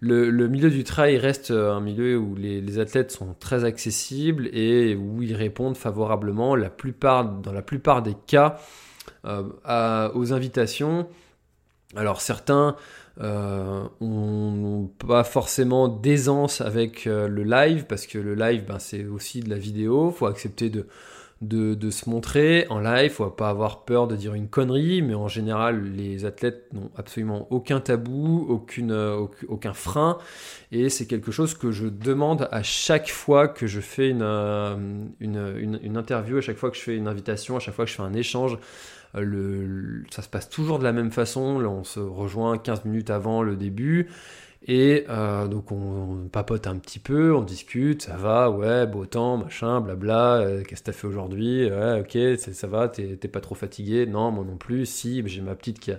Le, milieu du trail reste un milieu où les, athlètes sont très accessibles et où ils répondent favorablement la plupart, dans la plupart des cas aux invitations. Alors certains euh, on n'a pas forcément d'aisance avec euh, le live parce que le live ben, c'est aussi de la vidéo, faut accepter de, se montrer en live, faut pas avoir peur de dire une connerie, mais en général les athlètes n'ont absolument aucun tabou, euh, aucun frein, et c'est quelque chose que je demande à chaque fois que je fais une interview, à chaque fois que je fais une invitation, à chaque fois que je fais un échange ça se passe toujours de la même façon. On se rejoint 15 minutes avant le début. Et euh, donc on, papote un petit peu, on discute, ça va, ouais, beau temps, machin, blabla, euh, qu'est-ce que t'as fait aujourd'hui? Ouais, ok, ça va, t'es pas trop fatigué? Non, moi non plus, si, j'ai ma petite qui a,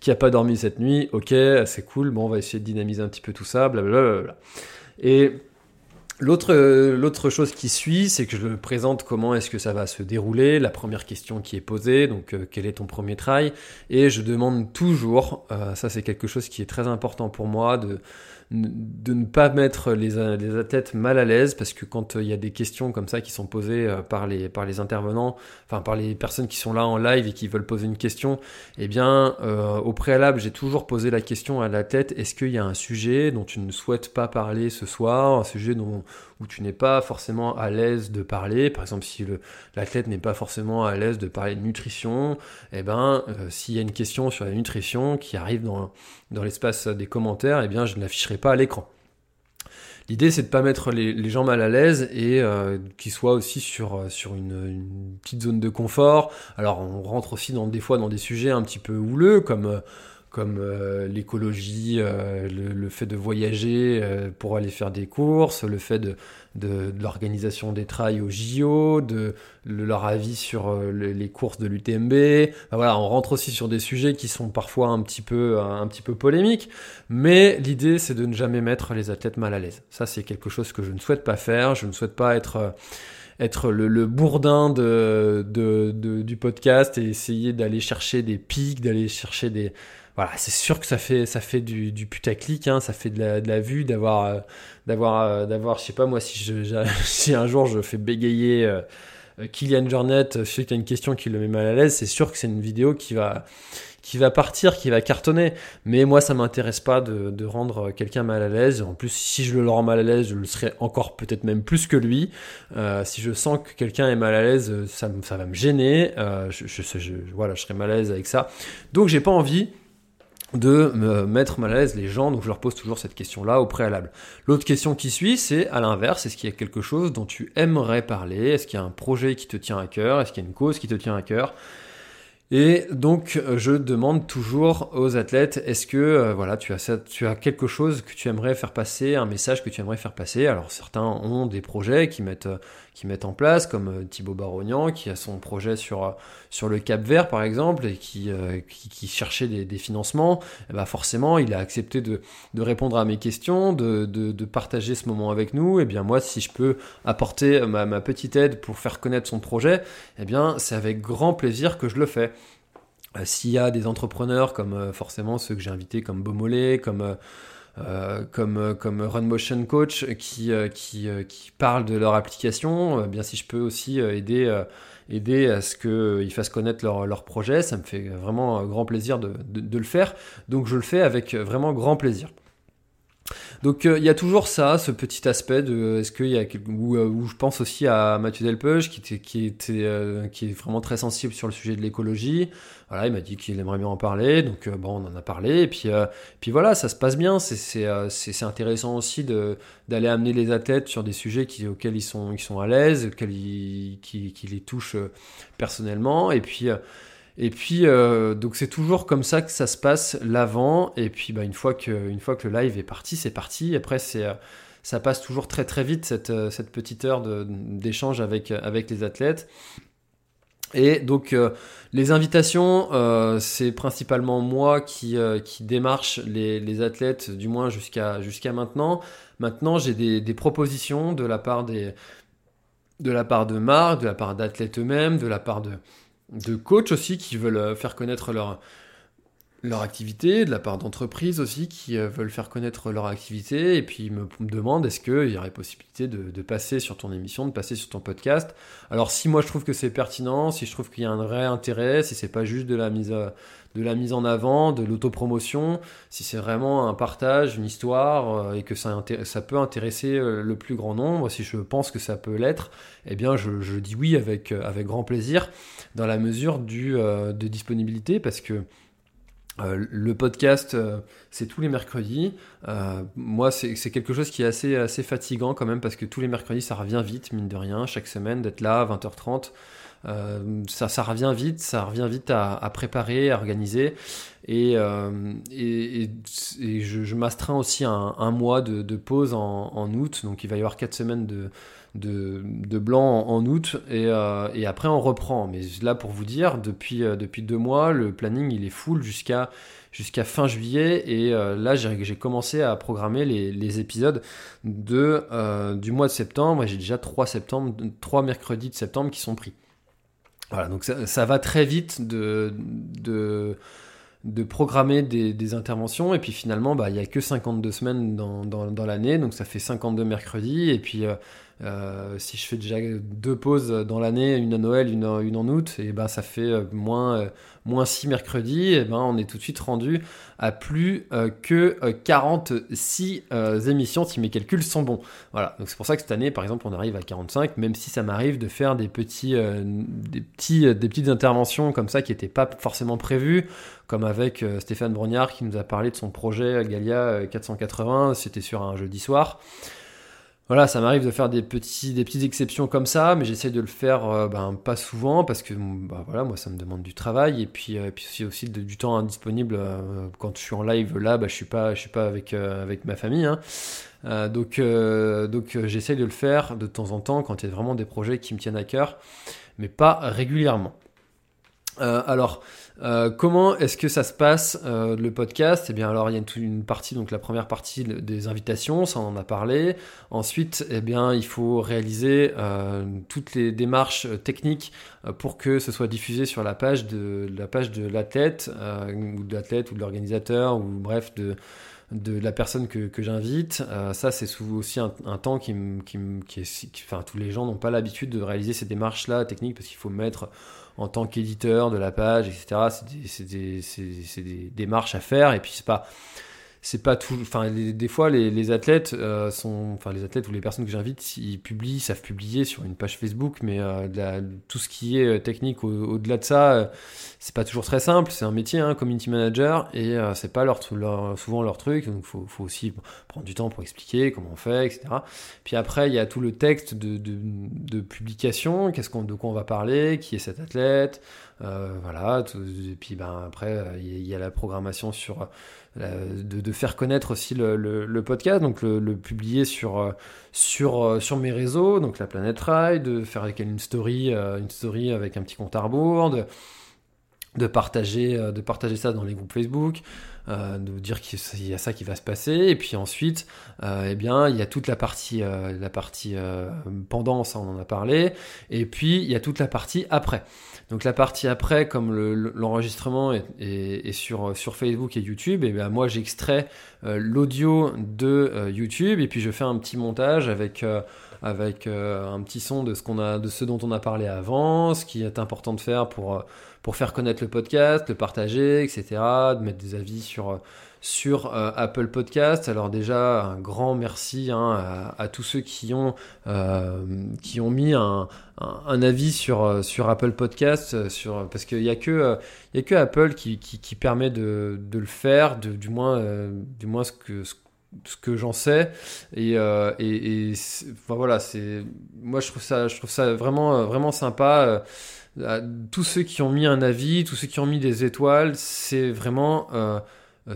qui a pas dormi cette nuit, ok, c'est cool, bon, on va essayer de dynamiser un petit peu tout ça, blablabla. Et L'autre, chose qui suit, c'est que je présente comment est-ce que ça va se dérouler, la première question qui est posée, donc euh, quel est ton premier trail, et je demande toujours, euh, ça c'est quelque chose qui est très important pour moi, de, de ne pas mettre les, les, athlètes mal à l'aise parce que quand euh, il y a des questions comme ça qui sont posées euh, par les, par les intervenants, enfin par les personnes qui sont là en live et qui veulent poser une question, eh bien euh, au préalable j'ai toujours posé la question à l'athlète est-ce qu'il y a un sujet dont tu ne souhaites pas parler ce soir, un sujet dont, tu n'es pas forcément à l'aise de parler, par exemple si l'athlète n'est pas forcément à l'aise de parler de nutrition, eh ben s'il y a une question sur la nutrition qui arrive dans, dans l'espace des commentaires, eh bien je ne l'afficherai pas à l'écran. L'idée, c'est de pas mettre les, gens mal à l'aise et euh, qu'ils soient aussi sur, euh, sur une, petite zone de confort. Alors, on rentre aussi dans, des fois dans des sujets un petit peu houleux, comme euh, comme euh, l'écologie, euh, le, fait de voyager euh, pour aller faire des courses, le fait de, de, l'organisation des trails au JO, de, leur avis sur les courses de l'UTMB. voilà, on rentre aussi sur des sujets qui sont parfois un petit peu, un petit peu polémiques, mais l'idée c'est de ne jamais mettre les athlètes mal à l'aise. Ça c'est quelque chose que je ne souhaite pas faire. Je ne souhaite pas être être le, bourdin de, du podcast et essayer d'aller chercher des pics, d'aller chercher des, voilà, c'est sûr que ça fait ça fait du, du putaclic, hein, ça fait de la, de la vue, d'avoir euh, d'avoir euh, d'avoir, je sais pas moi si si un jour je fais bégayer euh, Kylian Jornet, je sais qu'il y a une question qui le met mal à l'aise, c'est sûr que c'est une vidéo qui va qui va partir, qui va cartonner. Mais moi, ça m'intéresse pas de, rendre quelqu'un mal à l'aise. En plus, si je le rends mal à l'aise, je le serai encore peut-être même plus que lui. Euh, si je sens que quelqu'un est mal à l'aise, ça, va me gêner. Euh, voilà, je serai mal à l'aise avec ça. Donc, j'ai pas envie de me mettre mal à l'aise les gens, donc je leur pose toujours cette question-là au préalable. L'autre question qui suit, c'est à l'inverse, est-ce qu'il y a quelque chose dont tu aimerais parler? Est-ce qu'il y a un projet qui te tient à cœur? Est-ce qu'il y a une cause qui te tient à cœur? Et donc, je demande toujours aux athlètes, est-ce que euh, voilà, tu as, tu as quelque chose que tu aimerais faire passer, un message que tu aimerais faire passer? Alors, certains ont des projets qui mettent, qui mettent en place, comme euh, Thibaut Barognan, qui a son projet sur, euh, sur le Cap Vert, par exemple, et qui, qui, cherchait des, financements. Et eh ben forcément, il a accepté de, de répondre à mes questions, de, de, partager ce moment avec nous. Et eh bien, moi, si je peux apporter ma, ma petite aide pour faire connaître son projet, eh bien, c'est avec grand plaisir que je le fais. Euh, s'il y a des entrepreneurs comme euh, forcément ceux que j'ai invités comme Beaumolet, comme euh, comme, comme Run Motion Coach qui, qui, qui parlent de leur application, bien si je peux aussi aider, aider à ce qu'ils fassent connaître leur, leur, projet, ça me fait vraiment grand plaisir de, de, le faire. Donc je le fais avec vraiment grand plaisir. Donc il y a toujours ça, ce petit aspect de est-ce qu'il y a où, où, je pense aussi à Mathieu Delpeuge qui était qui était qui est vraiment très sensible sur le sujet de l'écologie. Voilà, il m'a dit qu'il aimerait bien en parler, donc euh, bon, on en a parlé, et puis, euh, puis voilà, ça se passe bien. C'est euh, intéressant aussi d'aller amener les athlètes sur des sujets qui, auxquels ils sont, ils sont à l'aise, qui, qui, les touchent personnellement, et puis. Et puis, donc c'est toujours comme ça que ça se passe l'avant. Et puis, bah, une, fois que, une fois que le live est parti, c'est parti. Après, c'est, ça passe toujours très très vite cette, cette petite heure d'échange avec, avec les athlètes. Et donc euh, les invitations, euh, c'est principalement moi qui, euh, qui démarche les, les, athlètes, du moins jusqu'à jusqu'à maintenant. Maintenant, j'ai des, des, propositions de la part des de la part de marques, de la part d'athlètes eux-mêmes, de la part de, de coachs aussi qui veulent faire connaître leur, leur activité, de la part d'entreprises aussi qui euh, veulent faire connaître leur activité et puis me, demandent est-ce qu'il y aurait possibilité de, passer sur ton émission, de passer sur ton podcast? Alors si moi je trouve que c'est pertinent, si je trouve qu'il y a un vrai intérêt, si c'est pas juste de la mise, de la mise en avant, de l'autopromotion, si c'est vraiment un partage, une histoire euh, et que ça, ça peut intéresser euh, le plus grand nombre, si je pense que ça peut l'être, eh bien je, je, dis oui avec, avec grand plaisir dans la mesure du, de disponibilité parce que euh, le podcast, euh, c'est tous les mercredis. Euh, moi, c'est quelque chose qui est assez, fatigant quand même parce que tous les mercredis, ça revient vite, mine de rien, chaque semaine, d'être là à 20h30. ça, revient vite, ça revient vite à, préparer, à organiser. Et, je, m'astreins aussi un, mois de, pause en, en, août. Donc il va y avoir 4 semaines de, de, blanc en, août et, euh, et, après on reprend. Mais là pour vous dire, depuis, euh, deux mois, le planning il est full jusqu'à fin juillet. Et euh, là j'ai commencé à programmer les, les épisodes de, du mois de septembre. Et j'ai déjà trois, mercredis de septembre qui sont pris. Voilà, donc ça, va très vite de, de, de programmer des, interventions. Et puis finalement bah, il n'y a que 52 semaines dans, l'année. Donc ça fait 52 mercredis. Et puis si je fais déjà deux pauses dans l'année, une à Noël, une, une, en août, et ben ça fait euh, moins, euh, moins 6 mercredis, et ben on est tout de suite rendu à plus que 46 émissions si mes calculs sont bons. Voilà, donc c'est pour ça que cette année, par exemple, on arrive à 45, même si ça m'arrive de faire des, petits, des, petits, des petites interventions comme ça qui n'étaient pas forcément prévues, comme avec Stéphane Brognard qui nous a parlé de son projet Galia 480, c'était sur un jeudi soir. Voilà, ça m'arrive de faire des, petits, des petites exceptions comme ça, mais j'essaie de le faire euh, ben, pas souvent parce que bah, voilà, moi ça me demande du travail et puis, euh, puis aussi, du temps indisponible euh, quand je suis en live là, bah, je suis pas, je suis pas avec, avec ma famille. Hein. donc donc j'essaie de le faire de temps en temps quand il y a vraiment des projets qui me tiennent à cœur, mais pas régulièrement. alors, euh, comment est-ce que ça se passe euh, le podcast? Eh bien, alors il y a une, partie, donc la première partie des invitations, ça on en a parlé. Ensuite, eh bien, il faut réaliser euh, toutes les démarches techniques pour que ce soit diffusé sur la page de la page de l'athlète ou de l'athlète ou de l'organisateur ou bref de de la personne que, j'invite. Ça, c'est aussi un, temps qui, qui, qui est. enfin, tous les gens n'ont pas l'habitude de réaliser ces démarches-là techniques parce qu'il faut mettre en tant qu'éditeur de la page, etc. C'est des, démarches à faire et puis c'est pas c'est pas tout. Enfin, des fois, les, athlètes sont, enfin, les athlètes ou les personnes que j'invite, ils publient, savent publier sur une page Facebook, mais tout ce qui est technique au-delà de ça, c'est pas toujours très simple. C'est un métier, hein, community manager, et c'est pas leur, souvent leur truc. Donc, faut, faut aussi prendre du temps pour expliquer comment on fait, etc. Puis après, il y a tout le texte de, de, publication. Qu'est-ce qu'on, de quoi on va parler, qui est cet athlète, voilà. et puis, ben après, il y a la programmation sur euh, de, faire connaître aussi le, podcast, donc le, publier sur, euh, sur, euh, sur mes réseaux, donc la Planète Rail, de faire une story, une story avec un petit compte à rebours, de, partager, de partager ça dans les groupes Facebook, de dire qu'il y a ça qui va se passer, et puis ensuite, eh bien, il y a toute la partie, la partie pendant, ça on en a parlé, et puis il y a toute la partie après. Donc la partie après, comme l'enregistrement est, sur, sur Facebook et YouTube, et bien moi j'extrais euh, l'audio de euh, YouTube et puis je fais un petit montage avec euh, avec un petit son de ce a de ce dont on a parlé avant, ce qui est important de faire pour pour faire connaître le podcast, le partager, etc., de mettre des avis sur sur euh, Apple Podcast. Alors déjà, un grand merci hein, à, tous ceux qui ont, euh, qui ont mis un, avis sur, euh, sur Apple Podcast, sur, parce qu'il n'y a, que, a que Apple qui, qui, permet de, de, le faire, du, moins, du moins ce que... Ce, que j'en sais et, et, voilà c'est moi je trouve ça je trouve ça vraiment vraiment sympa tous ceux qui ont mis un avis tous ceux qui ont mis des étoiles c'est vraiment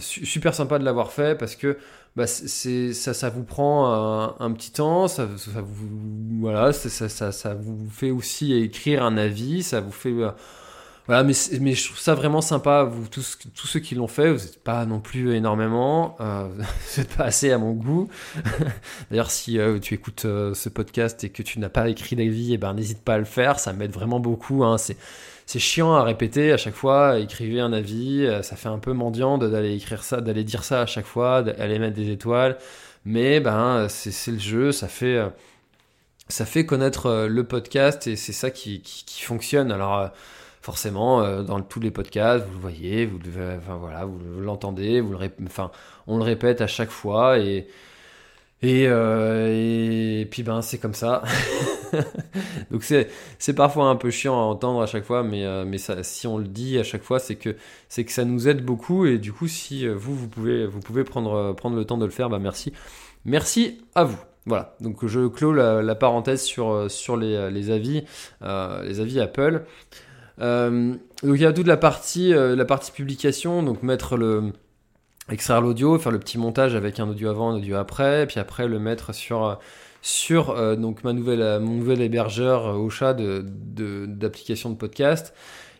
super sympa de l'avoir fait parce que bah, ça, ça vous prend un, petit temps, ça, vous voilà, ça, ça, ça, vous fait aussi écrire un avis, ça vous fait euh, voilà, mais, mais je trouve ça vraiment sympa. Vous tous, tous ceux qui l'ont fait, vous n'êtes pas non plus énormément, euh, vous n'êtes pas assez à mon goût. D'ailleurs, si euh, tu écoutes ce podcast et que tu n'as pas écrit d'avis, eh ben n'hésite pas à le faire, ça m'aide vraiment beaucoup. Hein. C'est chiant à répéter à chaque fois. Écrivez un avis, euh, ça fait un peu mendiant d'aller écrire ça, d'aller dire ça à chaque fois, d'aller mettre des étoiles. Mais ben, c'est le jeu, ça fait, euh, ça fait connaître euh, le podcast et c'est ça qui, qui, fonctionne. Alors forcément, dans tous les podcasts, vous le voyez, vous, enfin, voilà, vous l'entendez, vous le, enfin, on le répète à chaque fois et et, et, puis ben c'est comme ça. Donc c'est, parfois un peu chiant à entendre à chaque fois, mais, euh, mais si on le dit à chaque fois, c'est que, c'est que ça nous aide beaucoup. Et du coup, si euh, vous, vous pouvez, vous pouvez prendre, euh, prendre le temps de le faire, bah merci. Merci à vous. Voilà, donc je clôt la, parenthèse sur, sur les, les avis, les avis Apple. Donc il y a toute la partie, la partie publication, donc mettre le, extraire l'audio, faire le petit montage avec un audio avant, un audio après, puis après le mettre sur sur euh, donc ma nouvelle, euh, mon nouvel hébergeur euh, d'applications de, de, podcast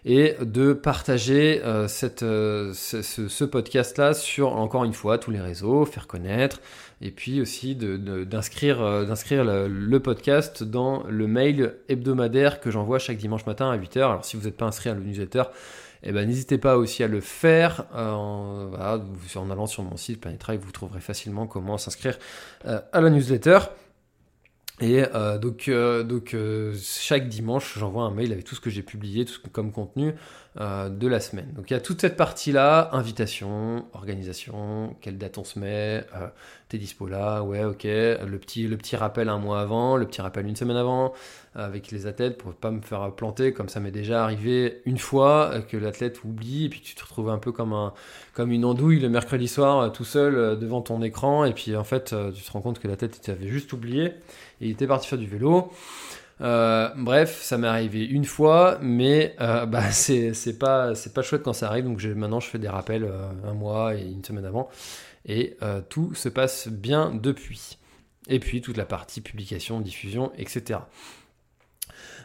et de partager cette, ce, podcast-là sur, encore une fois, tous les réseaux, faire connaître, et puis aussi d'inscrire d'inscrire le, podcast dans le mail hebdomadaire que j'envoie chaque dimanche matin à 8h. Alors si vous n'êtes pas inscrit à le newsletter, eh ben, n'hésitez pas aussi à le faire en, en, allant sur mon site Planet vous trouverez facilement comment s'inscrire à la newsletter. Et euh, donc, euh, euh, chaque dimanche, j'envoie un mail avec tout ce que j'ai publié, tout ce comme contenu de la semaine. Donc il y a toute cette partie-là, invitation, organisation, quelle date on se met, t'es dispo là, ouais, ok, le petit, le petit rappel un mois avant, le petit rappel une semaine avant, avec les athlètes pour pas me faire planter, comme ça m'est déjà arrivé une fois que l'athlète oublie, et puis tu te retrouves un peu comme, un, comme une andouille le mercredi soir tout seul devant ton écran, et puis en fait tu te rends compte que l'athlète t'avait juste oublié il était parti faire du vélo. Euh, bref, ça m'est arrivé une fois, mais euh, bah, c'est pas, pas chouette quand ça arrive. Donc maintenant, je fais des rappels euh, un mois et une semaine avant. Et tout se passe bien depuis. Et puis toute la partie publication, diffusion, etc.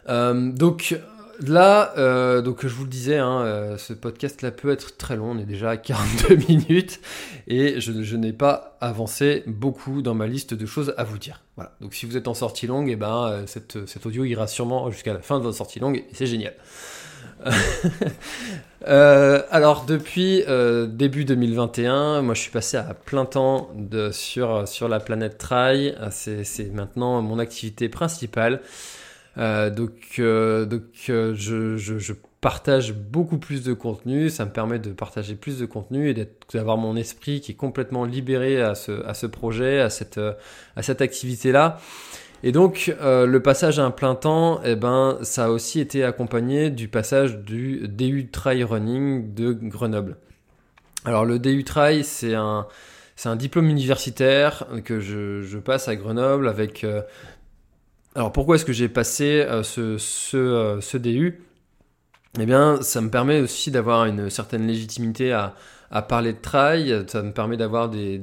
donc là, euh, donc je vous le disais, hein, euh, ce podcast-là peut être très long. On est déjà à 42 minutes et je, n'ai pas avancé beaucoup dans ma liste de choses à vous dire. Voilà. Donc si vous êtes en sortie longue, et eh ben euh, cette, cet audio ira sûrement jusqu'à la fin de votre sortie longue et c'est génial. alors depuis début 2021, moi je suis passé à plein temps sur, sur la planète Trail. C'est maintenant mon activité principale. Donc, donc je, je, partage beaucoup plus de contenu, ça me permet de partager plus de contenu et d'avoir mon esprit qui est complètement libéré à ce, à ce projet, à cette, à cette activité-là. Et donc, euh, le passage à un plein temps, eh ben, ça a aussi été accompagné du passage du DU Trail Running de Grenoble. Alors, le DU Trail, c'est un, c'est un diplôme universitaire que je, je passe à Grenoble avec. Euh, alors, pourquoi est-ce que j'ai passé euh, ce, ce, ce DU Eh bien, ça me permet aussi d'avoir une certaine légitimité à, à parler de trail, ça me permet d'avoir des,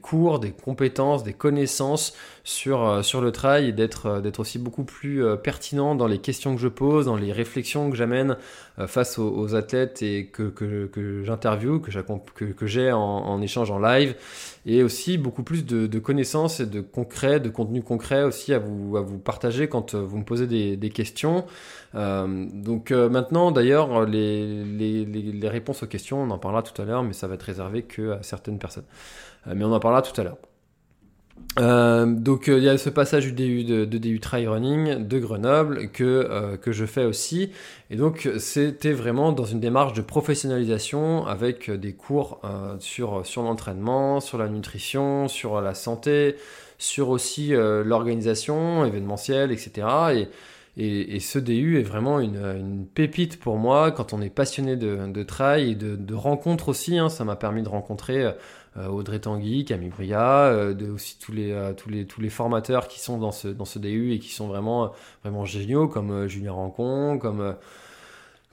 cours, des compétences, des connaissances sur, euh, le trail et d'être, euh, aussi beaucoup plus euh, pertinent dans les questions que je pose, dans les réflexions que j'amène face aux, athlètes et que, que, j'interviewe, que, j'ai en, échange en live, et aussi beaucoup plus de, connaissances et de concret, de contenu concret aussi à vous, partager quand vous me posez des questions. Euh, donc maintenant, d'ailleurs, les, réponses aux questions, on en parlera tout à l'heure, mais ça va être réservé que à certaines personnes. mais on en parlera tout à l'heure. Euh, donc euh, il y a ce passage du DU de, DU Trail Running de Grenoble que, euh, que je fais aussi. Et donc c'était vraiment dans une démarche de professionnalisation avec des cours sur, sur l'entraînement, sur la nutrition, sur la santé, sur aussi l'organisation événementielle, etc. Et, et, ce DU est vraiment une, pépite pour moi quand on est passionné de, de trail et de, de rencontres aussi. Hein. Ça m'a permis de rencontrer euh, Audrey Tanguy, Camille Bria, euh, de aussi tous les, euh, tous, les, formateurs qui sont dans ce, dans DU et qui sont vraiment, vraiment géniaux, comme Julien Rancon, comme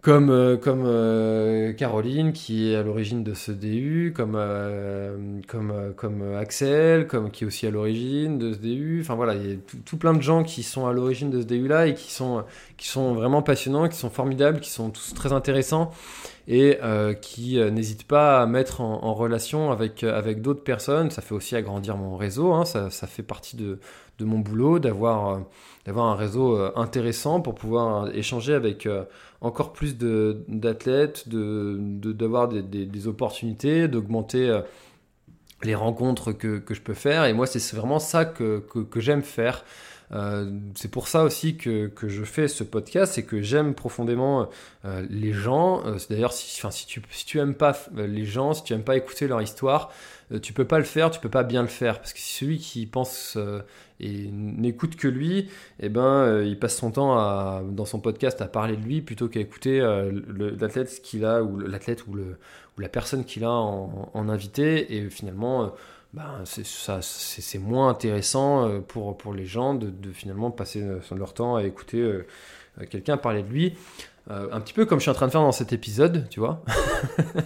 comme, comme Caroline qui est à l'origine de ce DU, comme, comme, comme Axel, comme qui est aussi à l'origine de ce DU. Enfin voilà, il y a tout, plein de gens qui sont à l'origine de ce DU là et qui sont, qui sont vraiment passionnants, qui sont formidables, qui sont tous très intéressants et euh, qui euh, n'hésite pas à mettre en, relation avec, euh, avec d'autres personnes. Ça fait aussi agrandir mon réseau, hein. ça, ça, fait partie de, de mon boulot d'avoir d'avoir un réseau intéressant pour pouvoir échanger avec encore plus d'athlètes, de, d'avoir de, des, des, opportunités, d'augmenter les rencontres que, que, je peux faire. Et moi, c'est vraiment ça que, que, j'aime faire. Euh, c'est pour ça aussi que, que, je fais ce podcast, c'est que j'aime profondément euh, les gens. Euh, D'ailleurs, si, si, tu, si tu aimes pas les gens, si tu aimes pas écouter leur histoire, tu peux pas le faire, tu peux pas bien le faire. Parce que celui qui pense et n'écoute que lui, eh ben, il passe son temps dans son podcast à parler de lui plutôt qu'à écouter l'athlète qu'il a, ou l'athlète ou, ou la personne qu'il a en, invité. Et finalement, ben, c'est moins intéressant euh, pour, pour les gens de, de finalement passer euh, leur temps à écouter euh, quelqu'un parler de lui. Un petit peu comme je suis en train de faire dans cet épisode, tu vois.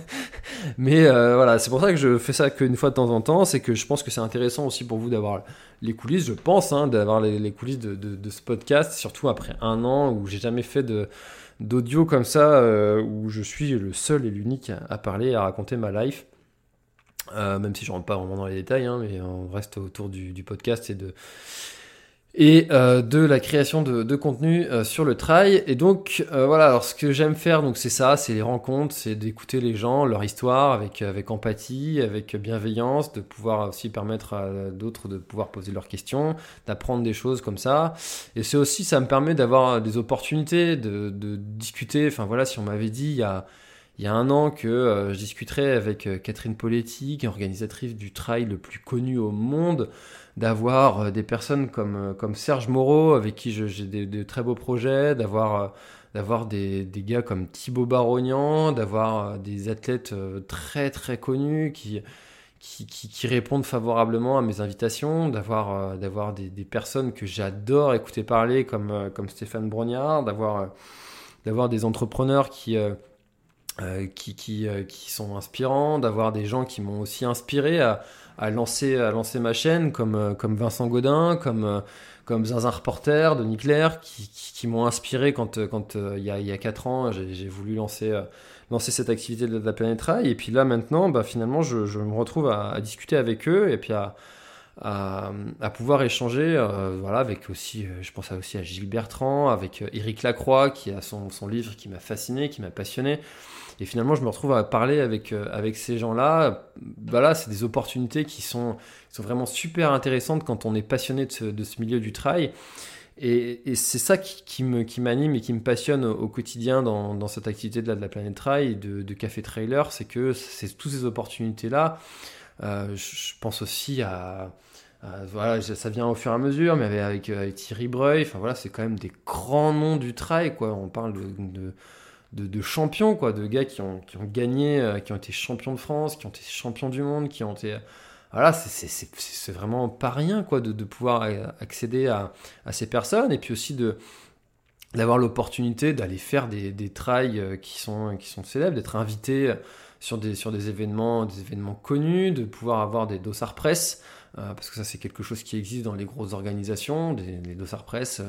Mais voilà, c'est pour ça que je fais ça qu'une fois de temps en temps. C'est que je pense que c'est intéressant aussi pour vous d'avoir les coulisses, je pense, hein, d'avoir les, coulisses de, ce podcast, surtout après un an où j'ai jamais fait d'audio comme ça, où je suis le seul et l'unique à, parler, à raconter ma life. Euh, même si je rentre pas vraiment dans les détails, hein, mais on reste autour du podcast et de et euh, de la création de, de contenu euh, sur le trail. Et donc euh, voilà, alors ce que j'aime faire, donc c'est ça, c'est les rencontres, c'est d'écouter les gens, leur histoire avec avec empathie, avec bienveillance, de pouvoir aussi permettre à d'autres de pouvoir poser leurs questions, d'apprendre des choses comme ça. Et c'est aussi, ça me permet d'avoir des opportunités, de, de discuter. Enfin voilà, si on m'avait dit il y a il y a un an que euh, je discuterais avec euh, Catherine Poletti, organisatrice du trail le plus connu au monde, d'avoir euh, des personnes comme, comme Serge Moreau, avec qui j'ai de, très beaux projets, d'avoir d'avoir des, des, gars comme Thibaut Barognan, d'avoir des athlètes très très connus qui, qui, qui, répondent favorablement à mes invitations, d'avoir d'avoir des, des, personnes que j'adore écouter parler comme, comme Stéphane Brognard, d'avoir d'avoir des entrepreneurs qui euh, euh, qui, sont inspirants, d'avoir des gens qui m'ont aussi inspiré à, lancer, à lancer ma chaîne, comme, euh, comme Vincent Godin, comme, comme Zinzin Reporter, Denis Claire, qui, m'ont inspiré quand, quand il, y a, il y a 4 ans, j'ai voulu lancer, lancer cette activité de la planète rail. Et puis là, maintenant, bah, finalement, je, me retrouve à, discuter avec eux et puis à, pouvoir échanger voilà, avec aussi, je pense aussi à Gilles Bertrand, avec Éric Lacroix, qui a son, son livre qui m'a fasciné, qui m'a passionné. Et finalement, je me retrouve à parler avec, euh, avec ces gens-là. Voilà, c'est des opportunités qui sont, sont vraiment super intéressantes quand on est passionné de ce, milieu du trail. Et, c'est ça qui, me, qui m'anime et qui me passionne au, quotidien dans, cette activité de la, planète trail, de, de café trailer, c'est que c'est toutes ces opportunités-là. Euh, je pense aussi à, voilà, ça vient au fur et à mesure, mais avec, avec, Thierry Breuil, enfin voilà, c'est quand même des grands noms du trail, quoi. On parle de, de, champions, quoi, de gars qui ont, qui ont gagné, euh, qui ont été champions de France, qui ont été champions du monde, qui ont été voilà, c'est vraiment pas rien quoi de, de pouvoir accéder à, à, ces personnes et puis aussi de d'avoir l'opportunité d'aller faire des, des trails euh, qui sont, qui sont célèbres, d'être invité sur des, sur des événements, des événements connus, de pouvoir avoir des dossards presse, euh, parce que ça c'est quelque chose qui existe dans les grosses organisations, des, dossards presse,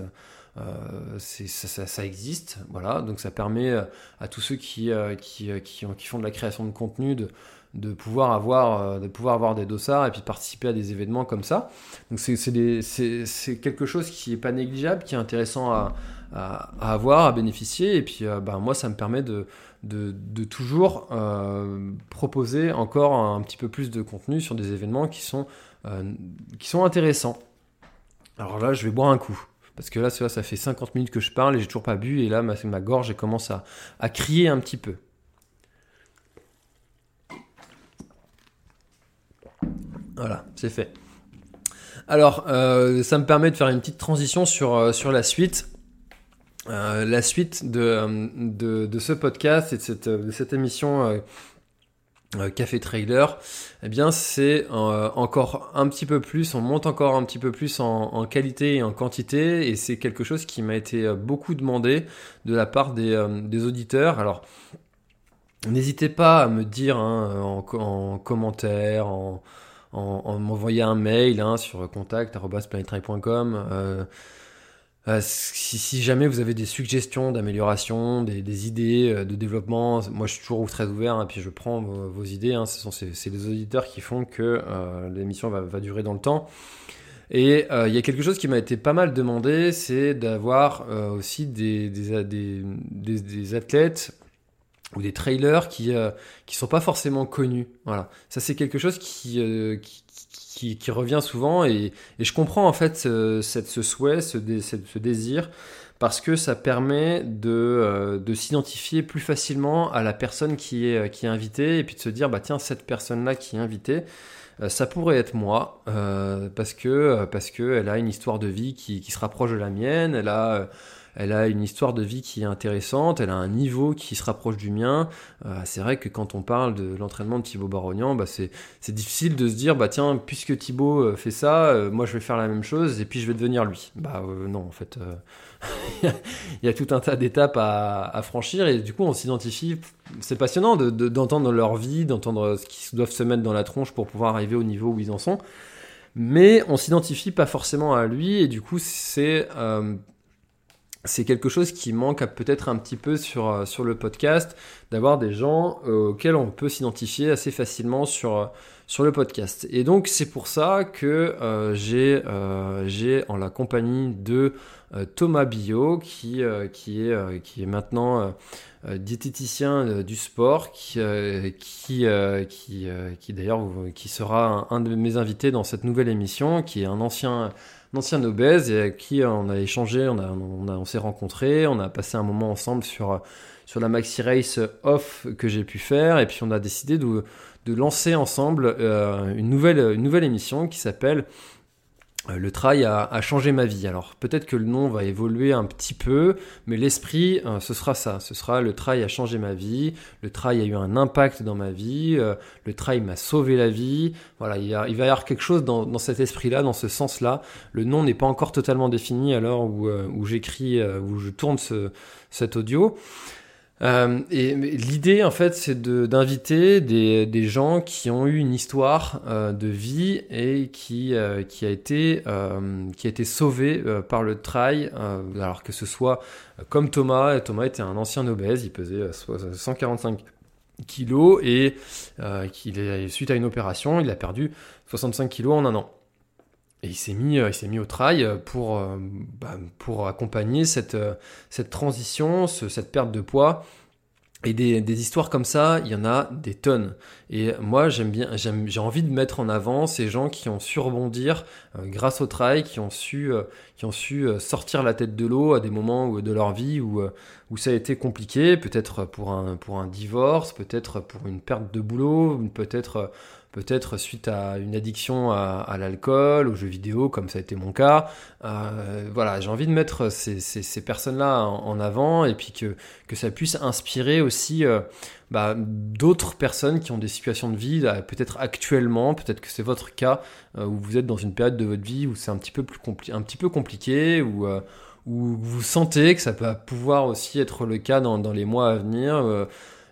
euh ça, existe, voilà, donc ça permet à tous ceux qui, qui, qui, font de la création de contenu de, de pouvoir avoir euh, de pouvoir avoir des dossards et puis participer à des événements comme ça. Donc c'est quelque chose qui est pas négligeable, qui est intéressant à, à, avoir, à bénéficier. Et puis euh, ben, moi, ça me permet de, de, toujours euh, proposer encore un, petit peu plus de contenu sur des événements qui sont, qui sont intéressants. Alors là, je vais boire un coup. Parce que là, ça, ça fait 50 minutes que je parle et j'ai toujours pas bu. Et là, ma, gorge commence à, crier un petit peu. Voilà, c'est fait. Alors, euh, ça me permet de faire une petite transition sur, euh, la suite. Euh, la suite de, ce podcast et de cette émission Café Trailer, eh bien, c'est encore un petit peu plus, on monte encore un petit peu plus en, qualité et en quantité, et c'est quelque chose qui m'a été beaucoup demandé de la part des, auditeurs. Alors, n'hésitez pas à me dire hein, en, en commentaire, en en, m'envoyant un mail hein, sur contact.planetry.com. Euh, euh, si, jamais vous avez des suggestions d'amélioration, des, idées euh, de développement, moi je suis toujours très ouvert, hein, puis je prends vos, idées. Hein, c'est les auditeurs qui font que l'émission va, durer dans le temps. Et il y a quelque chose qui m'a été pas mal demandé, c'est d'avoir aussi des, athlètes ou des trailers qui euh, qui sont pas forcément connus. Voilà, ça c'est quelque chose qui, euh, qui, revient souvent et, je comprends en fait ce, souhait, ce, désir parce que ça permet de, euh, de s'identifier plus facilement à la personne qui est, qui est invitée et puis de se dire bah tiens cette personne là qui est invitée ça pourrait être moi parce que parce que elle a une histoire de vie qui se rapproche de la mienne elle a elle a une histoire de vie qui est intéressante, elle a un niveau qui se rapproche du mien. Euh, c'est vrai que quand on parle de l'entraînement de Thibaut Barognan, bah c'est, difficile de se dire, bah tiens, puisque Thibaut euh, fait ça, euh, moi je vais faire la même chose et puis je vais devenir lui. Bah non, en fait, il y a tout un tas d'étapes à, franchir et du coup on s'identifie. C'est passionnant d'entendre leur vie, d'entendre ce qu'ils doivent se mettre dans la tronche pour pouvoir arriver au niveau où ils en sont mais on s'identifie pas forcément à lui et du coup c'est c'est quelque chose qui manque peut-être un petit peu sur, euh, sur le podcast, d'avoir des gens euh, auxquels on peut s'identifier assez facilement sur, euh, sur le podcast. Et donc c'est pour ça que j'ai en la compagnie de Thomas Bio, qui, est, maintenant diététicien du sport, qui, d'ailleurs sera un, de mes invités dans cette nouvelle émission, qui est un ancien ancien obèse et avec qui on a échangé, on, s'est rencontrés, on a passé un moment ensemble sur, la Maxi Race off que j'ai pu faire et puis on a décidé de, lancer ensemble euh, une, nouvelle, une nouvelle émission qui s'appelle le trail a, changé ma vie. Alors peut-être que le nom va évoluer un petit peu, mais l'esprit, euh, ce sera ça. Ce sera le trail a changé ma vie, le trail a eu un impact dans ma vie, euh, le trail m'a sauvé la vie. Voilà, il, va y avoir quelque chose dans, cet esprit-là, dans ce sens-là. Le nom n'est pas encore totalement défini à l'heure où, où j'écris, où je tourne ce, cet audio. Euh, et l'idée, en fait, c'est d'inviter des, des, gens qui ont eu une histoire euh, de vie et qui, euh, qui, a, été, qui a été sauvée par le trail, alors que ce soit comme Thomas. Thomas était un ancien obèse, il pesait 145 kilos et qu'il est, suite à une opération, il a perdu 65 kilos en un an. Et il s'est mis, il s'est mis au trail pour, bah, pour accompagner cette, cette transition, cette perte de poids Et des, des, histoires comme ça, il y en a des tonnes. Et moi, j'aime bien, j'ai envie de mettre en avant ces gens qui ont su rebondir euh, grâce au travail, qui ont su, euh, qui ont su euh, sortir la tête de l'eau à des moments de leur vie où, où ça a été compliqué, peut-être pour un, pour un divorce, peut-être pour une perte de boulot, peut-être peut-être suite à une addiction à, l'alcool, aux jeux vidéo, comme ça a été mon cas. Euh, voilà, j'ai envie de mettre ces, ces, personnes-là en, avant et puis que, que ça puisse inspirer aussi euh, bah, d'autres personnes qui ont des situations de vie, peut-être actuellement, peut-être que c'est votre cas, euh, où vous êtes dans une période de votre vie où c'est un petit peu plus un petit peu compliqué, où, où vous sentez que ça peut pouvoir aussi être le cas dans, dans les mois à venir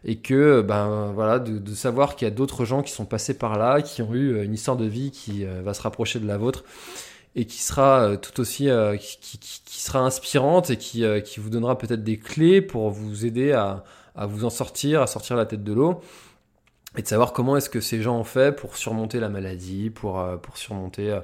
et que ben voilà de, savoir qu'il y a d'autres gens qui sont passés par là, qui ont eu euh, une histoire de vie qui euh, va se rapprocher de la vôtre et qui sera euh, tout aussi qui, qui, sera inspirante et qui, qui vous donnera peut-être des clés pour vous aider à, à vous en sortir, à sortir la tête de l'eau et de savoir comment est-ce que ces gens ont fait pour surmonter la maladie, pour, pour surmonter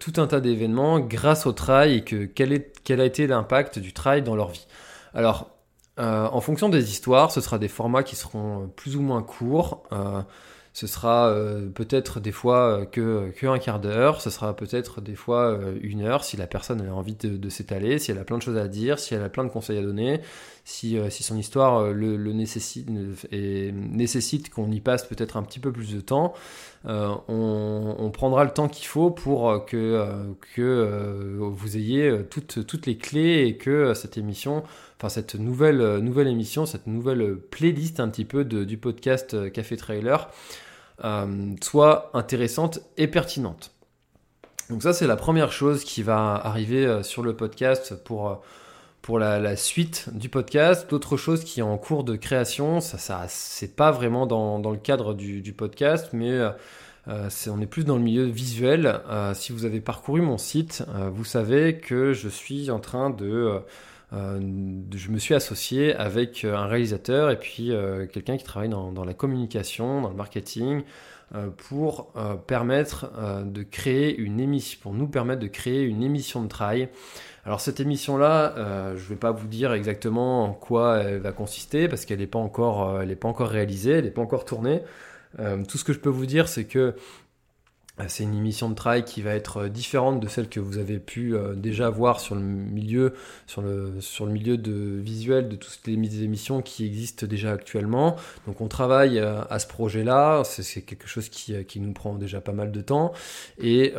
tout un tas d'événements grâce au trail et que quel, est, quel a été l'impact du trail dans leur vie. Alors, euh, en fonction des histoires, ce sera des formats qui seront plus ou moins courts. Euh, ce sera euh, peut-être des fois que, que, un quart d'heure, ce sera peut-être des fois une heure si la personne a envie de, s'étaler, si elle a plein de choses à dire, si elle a plein de conseils à donner, si, si son histoire le, nécessite, nécessite qu'on y passe peut-être un petit peu plus de temps. On, on, prendra le temps qu'il faut pour que, que vous ayez toutes, toutes les clés et que cette émission enfin cette nouvelle, euh, nouvelle émission, cette nouvelle playlist un petit peu du podcast euh, Café Trailer euh, soit intéressante et pertinente. Donc ça c'est la première chose qui va arriver sur le podcast pour, pour la, suite du podcast. D'autres choses qui est en cours de création, ça, ça c'est pas vraiment dans, dans, le cadre du, podcast, mais on est plus dans le milieu visuel. si vous avez parcouru mon site, vous savez que je suis en train de euh, je me suis associé avec euh, un réalisateur et puis euh, quelqu'un qui travaille dans, la communication, dans le marketing, pour permettre de créer une émission, pour nous permettre de créer une émission de travail. Alors cette émission-là, je ne vais pas vous dire exactement en quoi elle va consister parce qu'elle n'est pas encore, elle pas encore réalisée, elle n'est pas encore tournée. tout ce que je peux vous dire, c'est que euh, c'est une émission de travail qui va être euh, différente de celle que vous avez pu euh, déjà voir sur le milieu, sur le, sur le milieu de visuel de toutes les émissions qui existent déjà actuellement. Donc on travaille à ce projet-là, c'est quelque chose qui, qui, nous prend déjà pas mal de temps et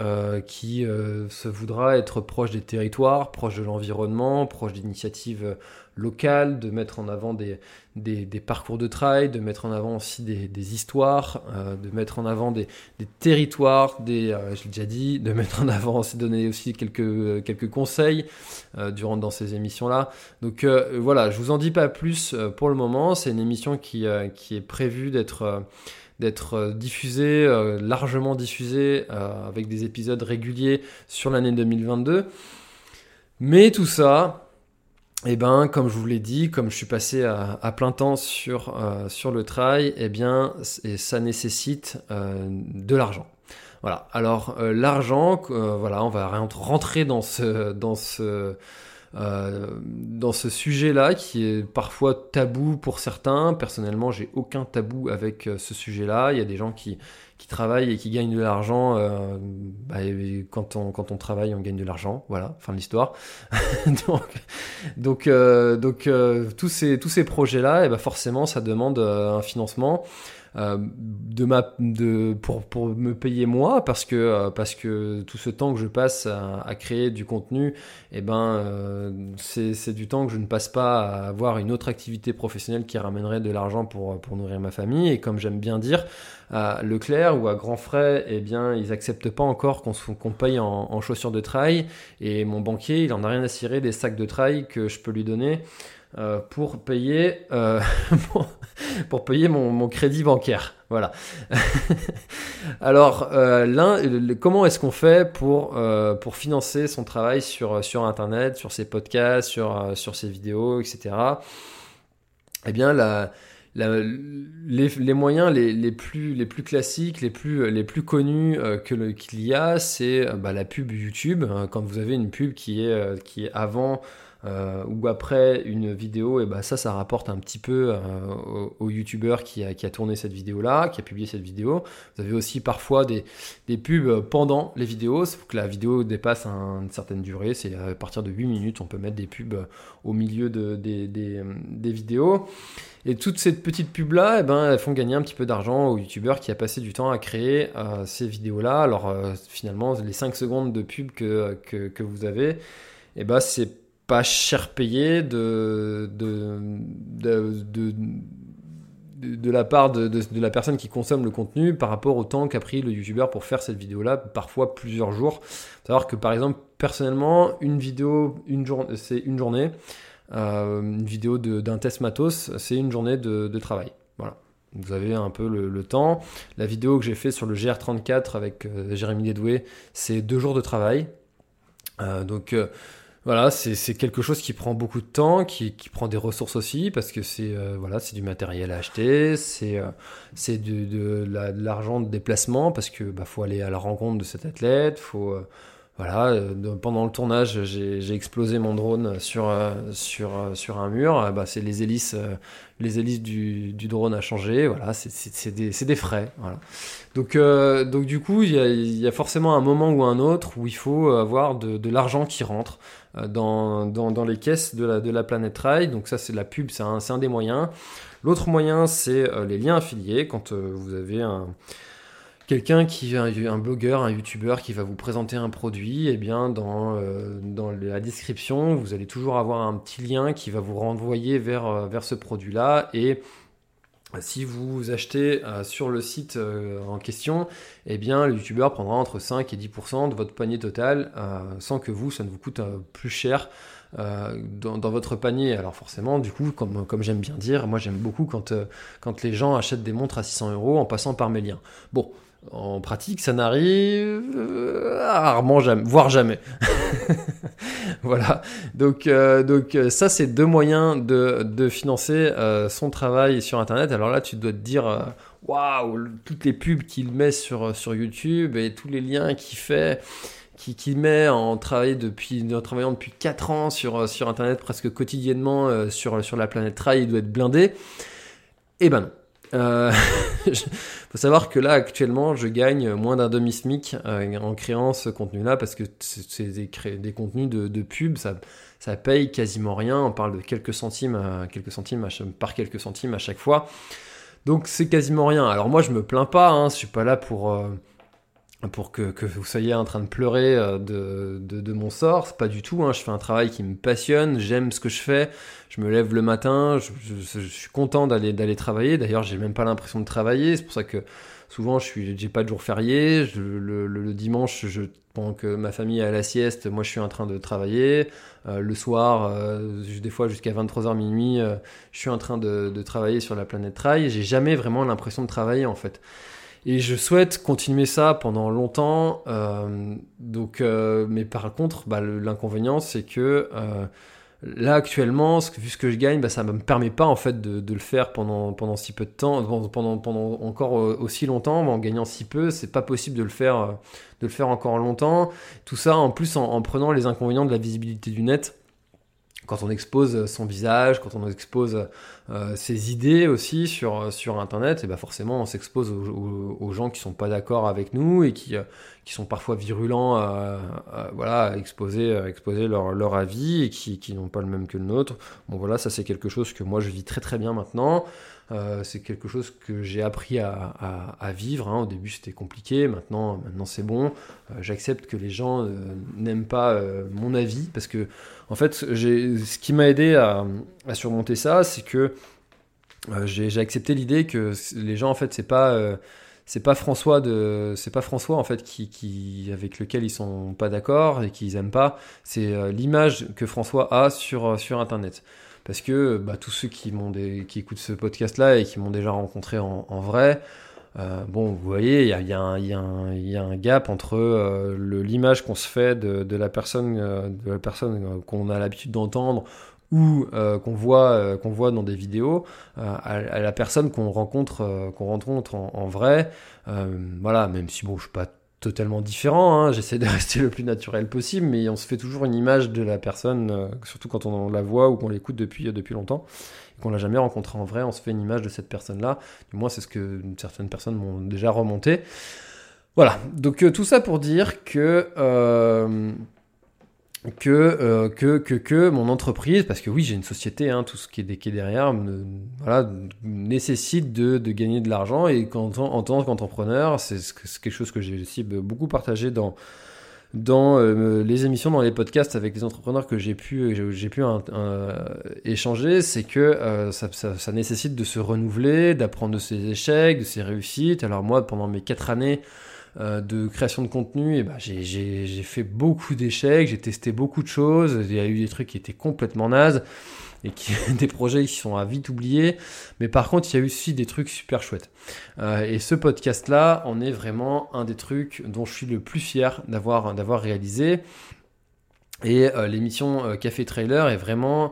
qui se voudra être proche des territoires, proche de l'environnement, proche d'initiatives locales, de mettre en avant des, parcours de trail, de mettre en avant aussi des, histoires, euh, de mettre en avant des, territoires, des, euh, je l'ai déjà dit, de mettre en avant, aussi donner aussi quelques, quelques conseils euh, durant dans ces émissions-là. Donc voilà, je vous en dis pas plus pour le moment. C'est une émission qui, qui est prévue d'être d'être diffusée, largement diffusée, avec des épisodes réguliers sur l'année 2022. Mais tout ça, eh ben, comme je vous l'ai dit, comme je suis passé à, plein temps sur, euh, sur le trail, eh bien, et ça nécessite euh, de l'argent. Voilà. Alors, euh, l'argent, voilà, on va rentrer dans ce, dans ce, dans ce sujet-là qui est parfois tabou pour certains. Personnellement, j'ai aucun tabou avec ce sujet-là. Il y a des gens qui, qui travaillent et qui gagnent de l'argent. Euh, bah, quand, on, quand on travaille, on gagne de l'argent. Voilà, fin de l'histoire. donc, donc, euh, donc euh, tous ces, tous ces projets-là, et eh ben forcément, ça demande un financement. Euh, de ma, de, pour, pour me payer moi parce que, euh, parce que tout ce temps que je passe à, créer du contenu, eh ben, euh, c'est du temps que je ne passe pas à avoir une autre activité professionnelle qui ramènerait de l'argent pour, pour nourrir ma famille. Et comme j'aime bien dire, à Leclerc ou à grands frais, eh bien, ils acceptent pas encore qu'on paye en, en, chaussures de trail. Et mon banquier, il en a rien à cirer des sacs de trail que je peux lui donner. Euh, pour payer euh, pour payer mon, crédit bancaire. Voilà. Alors, euh, comment est-ce qu'on fait pour, pour financer son travail sur, sur Internet, sur ses podcasts, sur, sur ses vidéos, etc. Eh bien, la, les, moyens les, plus, les plus classiques, les plus, les plus connus qu'il y a, c'est bah, la pub YouTube. Hein, quand vous avez une pub qui est, qui est avant euh, ou après une vidéo, et bah ça, ça rapporte un petit peu euh, au, youtubeur qui a, tourné cette vidéo-là, qui a publié cette vidéo. Vous avez aussi parfois des, pubs pendant les vidéos, il faut que la vidéo dépasse une certaine durée, c'est à partir de 8 minutes, on peut mettre des pubs au milieu de, des, vidéos. Et toutes ces petites pubs-là, eh ben, elles font gagner un petit peu d'argent au youtubeur qui a passé du temps à créer euh, ces vidéos-là. Alors finalement, les 5 secondes de pub que, que, vous avez, eh ben, c'est pas cher payé de, de, de, de, la part de, de, la personne qui consomme le contenu par rapport au temps qu'a pris le youtubeur pour faire cette vidéo là, parfois plusieurs jours. Savoir que par exemple, personnellement, une vidéo, une c'est une journée. Euh, une vidéo d'un test matos, c'est une journée de, travail. Voilà. Vous avez un peu le, temps. La vidéo que j'ai fait sur le GR34 avec euh, Jérémy Dédoué, c'est deux jours de travail. Euh, donc voilà, c'est quelque chose qui prend beaucoup de temps, qui, prend des ressources aussi, parce que c'est euh, voilà, du matériel à acheter, c'est euh, de, l'argent de, déplacement, parce que bah, faut aller à la rencontre de cet athlète, faut euh, voilà, euh, pendant le tournage, j'ai explosé mon drone sur, euh, sur, euh, sur un mur. Bah, c'est les hélices, les hélices du, drone à changer. Voilà, c'est des, des, frais. Voilà. Donc, donc du coup, il y, a, forcément un moment ou un autre où il faut avoir de, l'argent qui rentre dans, dans, les caisses de la, de la planète Rail. Donc ça, c'est la pub, c'est un, un, des moyens. L'autre moyen, c'est les liens affiliés. Quand vous avez un quelqu'un qui un blogueur, un youtubeur qui va vous présenter un produit, et eh bien dans, euh, dans la description, vous allez toujours avoir un petit lien qui va vous renvoyer vers, euh, vers ce produit-là et si vous achetez euh, sur le site en question, eh bien, le youtubeur prendra entre 5 et 10% de votre panier total sans que vous, ça ne vous coûte plus cher dans, dans, votre panier. Alors forcément, du coup, comme, comme j'aime bien dire, moi j'aime beaucoup quand, quand les gens achètent des montres à 600 euros en passant par mes liens. Bon, en pratique, ça n'arrive euh, rarement, jamais, voire jamais. voilà. Donc, euh, donc euh, ça, c'est deux moyens de, financer son travail sur Internet. Alors là, tu dois te dire, waouh, toutes les pubs qu'il met sur, sur YouTube et tous les liens qu'il fait met en, travaillant depuis, en travaillant depuis 4 ans sur, sur Internet presque quotidiennement sur, sur la planète Trail, il doit être blindé. Eh ben non. Euh, faut savoir que là actuellement je gagne moins d'un demi SMIC euh, en créant ce contenu-là parce que c'est des, des, contenus de, de, pub, ça, ça paye quasiment rien. On parle de quelques centimes, quelques centimes par quelques centimes à chaque fois. Donc c'est quasiment rien. Alors moi je me plains pas, hein, je suis pas là pour euh, pour que, que, vous soyez en train de pleurer euh, de, de, de mon sort. Pas du tout. Hein. Je fais un travail qui me passionne. J'aime ce que je fais. Je me lève le matin. Je, je, je suis content d'aller d'aller travailler. D'ailleurs, j'ai même pas l'impression de travailler. C'est pour ça que souvent, je suis, j'ai pas de jour férié. Je, le, le, dimanche, je, pendant que ma famille est à la sieste, moi, je suis en train de travailler. Euh, le soir, euh, des fois jusqu'à 23h minuit, euh, je suis en train de, de travailler sur la planète Trail. J'ai jamais vraiment l'impression de travailler en fait. Et je souhaite continuer ça pendant longtemps. Euh, donc, euh, mais par contre, bah, l'inconvénient, c'est que euh, là actuellement, vu ce que je gagne, bah, ça ne me permet pas en fait de, le faire pendant, pendant si peu de temps, pendant, pendant encore aussi longtemps. en gagnant si peu, c'est pas possible de le faire, de le faire encore longtemps. Tout ça en plus en, en prenant les inconvénients de la visibilité du net quand on expose son visage, quand on expose euh, ses idées aussi sur, sur Internet, et ben forcément on s'expose aux, gens qui sont pas d'accord avec nous et qui, euh, qui sont parfois virulents à, voilà, exposer, exposer leur, leur avis et qui, qui n'ont pas le même que le nôtre. Bon voilà, ça c'est quelque chose que moi je vis très très bien maintenant. Euh, c'est quelque chose que j'ai appris à, à, vivre. Hein. Au début, c'était compliqué. Maintenant, maintenant c'est bon. Euh, j'accepte que les gens euh, n'aiment pas mon avis parce que, en fait, ce qui m'a aidé à, à, surmonter ça, c'est que j'ai accepté l'idée que les gens, en fait, c'est pas c'est pas François de c'est pas François en fait qui, avec lequel ils sont pas d'accord et qu'ils aiment pas. C'est l'image que François a sur sur internet. Parce que bah, tous ceux qui, des, qui écoutent ce podcast-là et qui m'ont déjà rencontré en, vrai, euh, bon, vous voyez, il y a, y, a y, y a, un gap entre euh, l'image qu'on se fait de, la personne, euh, de la personne qu'on a l'habitude d'entendre ou qu'on voit, qu'on voit dans des vidéos, à, la personne qu'on rencontre, qu'on rencontre en, vrai. voilà, même si bon, je suis pas totalement différent. Hein. J'essaie de rester le plus naturel possible, mais on se fait toujours une image de la personne, euh, surtout quand on la voit ou qu'on l'écoute depuis, depuis longtemps, et qu'on l'a jamais rencontré en vrai, on se fait une image de cette personne-là. Du moins, c'est ce que certaines personnes m'ont déjà remonté. Voilà, donc tout ça pour dire que que, euh, que, que, que, mon entreprise, parce que oui, j'ai une société, hein, tout ce qui est, derrière, voilà, nécessite de, de, gagner de l'argent. Et quand, en, tant qu'entrepreneur, c'est quelque chose que j'ai aussi beaucoup partagé dans, dans euh, les émissions, dans les podcasts avec les entrepreneurs que j'ai pu, j'ai pu échanger, c'est que euh, ça, nécessite de se renouveler, d'apprendre de ses échecs, de ses réussites. Alors moi, pendant mes quatre années, euh, de création de contenu, et bah, j'ai fait beaucoup d'échecs, j'ai testé beaucoup de choses, il y a eu des trucs qui étaient complètement nazes, et qui, des projets qui sont à vite oublier, mais par contre il y a eu aussi des trucs super chouettes. Euh, et ce podcast-là en est vraiment un des trucs dont je suis le plus fier d'avoir réalisé. Et euh, l'émission Café Trailer est vraiment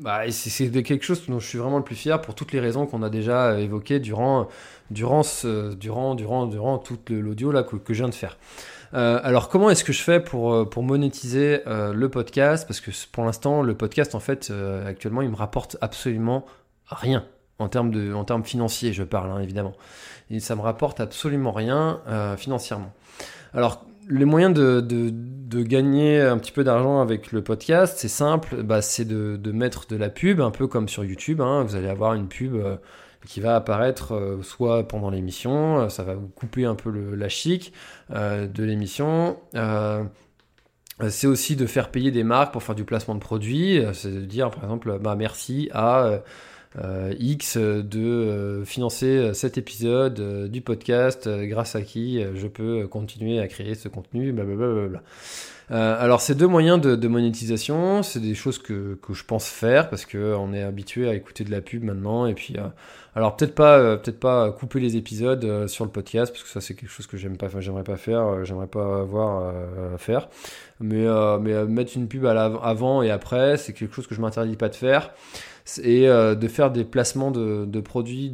bah, c'est quelque chose dont je suis vraiment le plus fier pour toutes les raisons qu'on a déjà évoquées durant, durant, ce, durant, durant, durant tout l'audio que, je viens de faire. Euh, alors comment est-ce que je fais pour, euh, pour monétiser euh, le podcast? Parce que pour l'instant, le podcast, en fait, actuellement, il me rapporte absolument rien en termes, de, en termes financiers, je parle hein, évidemment. Et ça me rapporte absolument rien financièrement. Alors les moyens de, de, gagner un petit peu d'argent avec le podcast, c'est simple, bah, c'est de, de, mettre de la pub, un peu comme sur YouTube. Hein. vous allez avoir une pub qui va apparaître euh, soit pendant l'émission, euh, ça va vous couper un peu le, la chic de l'émission. c'est aussi de faire payer des marques pour faire du placement de produits. C'est de dire, par exemple, bah, merci à euh, X de euh, financer cet épisode euh, du podcast grâce à qui je peux continuer à créer ce contenu, blablabla. alors ces deux moyens de, monétisation, c'est des choses que, que, je pense faire parce que on est habitué à écouter de la pub maintenant et puis alors peut-être pas peut-être pas couper les épisodes sur le podcast parce que ça c'est quelque chose que j'aime pas j'aimerais pas faire j'aimerais pas avoir à faire. Mais mais mettre une pub à avant et après c'est quelque chose que je m'interdis pas de faire et euh, de faire des placements de, produits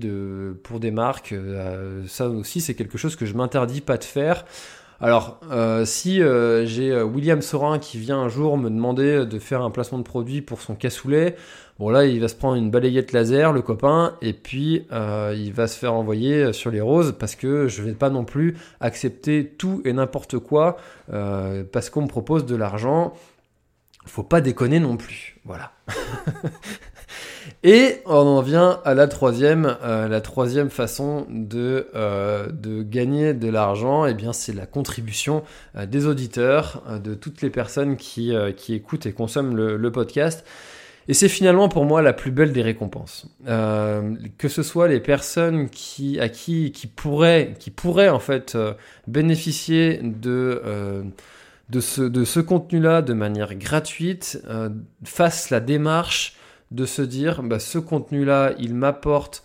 pour des marques. Euh, ça aussi, c'est quelque chose que je m'interdis pas de faire. Alors, euh, si j'ai William Sorin qui vient un jour me demander de faire un placement de produit pour son cassoulet, bon là, il va se prendre une balayette laser, le copain, et puis il va se faire envoyer sur les roses parce que je vais pas non plus accepter tout et n'importe quoi parce qu'on me propose de l'argent. Faut pas déconner non plus. Voilà. Et on en vient à la troisième, euh, la troisième façon de, euh, de gagner de l'argent, et eh bien c'est la contribution euh, des auditeurs, de toutes les personnes qui, qui écoutent et consomment le, podcast. Et c'est finalement pour moi la plus belle des récompenses. que ce soit les personnes qui, à qui, qui pourraient, qui pourraient en fait bénéficier de, de ce, de ce contenu-là de manière gratuite, fassent la démarche de se dire bah, ce contenu-là, il m'apporte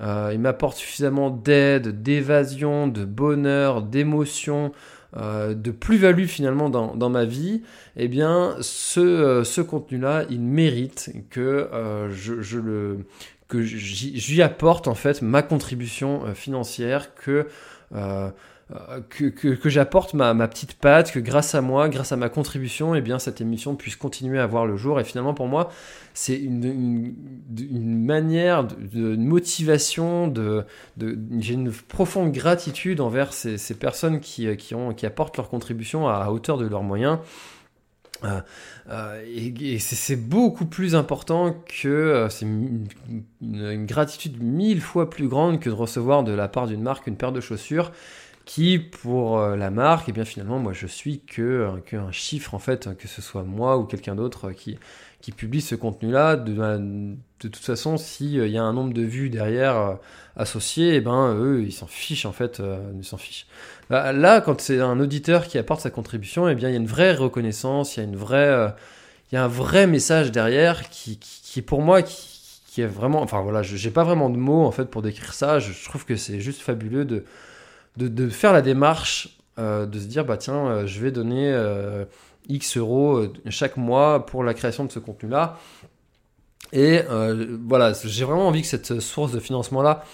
euh, il m'apporte suffisamment d'aide, d'évasion, de bonheur, d'émotion, euh, de plus-value finalement dans, ma vie, eh bien ce, euh, ce contenu-là, il mérite que je, je, le que j'y apporte en fait ma contribution financière, que euh, que, j'apporte ma, petite patte, que grâce à moi, grâce à ma contribution, eh bien, cette émission puisse continuer à voir le jour. Et finalement, pour moi, c'est une, manière, de, motivation, de, j'ai une profonde gratitude envers ces, personnes qui, ont, qui apportent leur contribution à, hauteur de leurs moyens. Euh, euh, et, c'est beaucoup plus important que c'est une, gratitude mille fois plus grande que de recevoir de la part d'une marque une paire de chaussures qui pour euh, la marque, et eh bien finalement moi je suis que, euh, que un chiffre en fait, que ce soit moi ou quelqu'un d'autre qui, qui publie ce contenu-là. De, de, toute façon, s'il y a un nombre de vues derrière euh, associé, eh ben eux ils s'en fichent en fait, ils s'en fichent. Bah, là, quand c'est un auditeur qui apporte sa contribution, et eh bien il y a une vraie reconnaissance, il y a une vraie, il y a un vrai message derrière qui, qui, pour moi qui, est vraiment, enfin voilà, j'ai pas vraiment de mots en fait pour décrire ça. Je trouve que c'est juste fabuleux de de, faire la démarche euh, de se dire bah tiens euh, je vais donner euh, X euros chaque mois pour la création de ce contenu là et voilà j'ai vraiment envie que cette source de financement là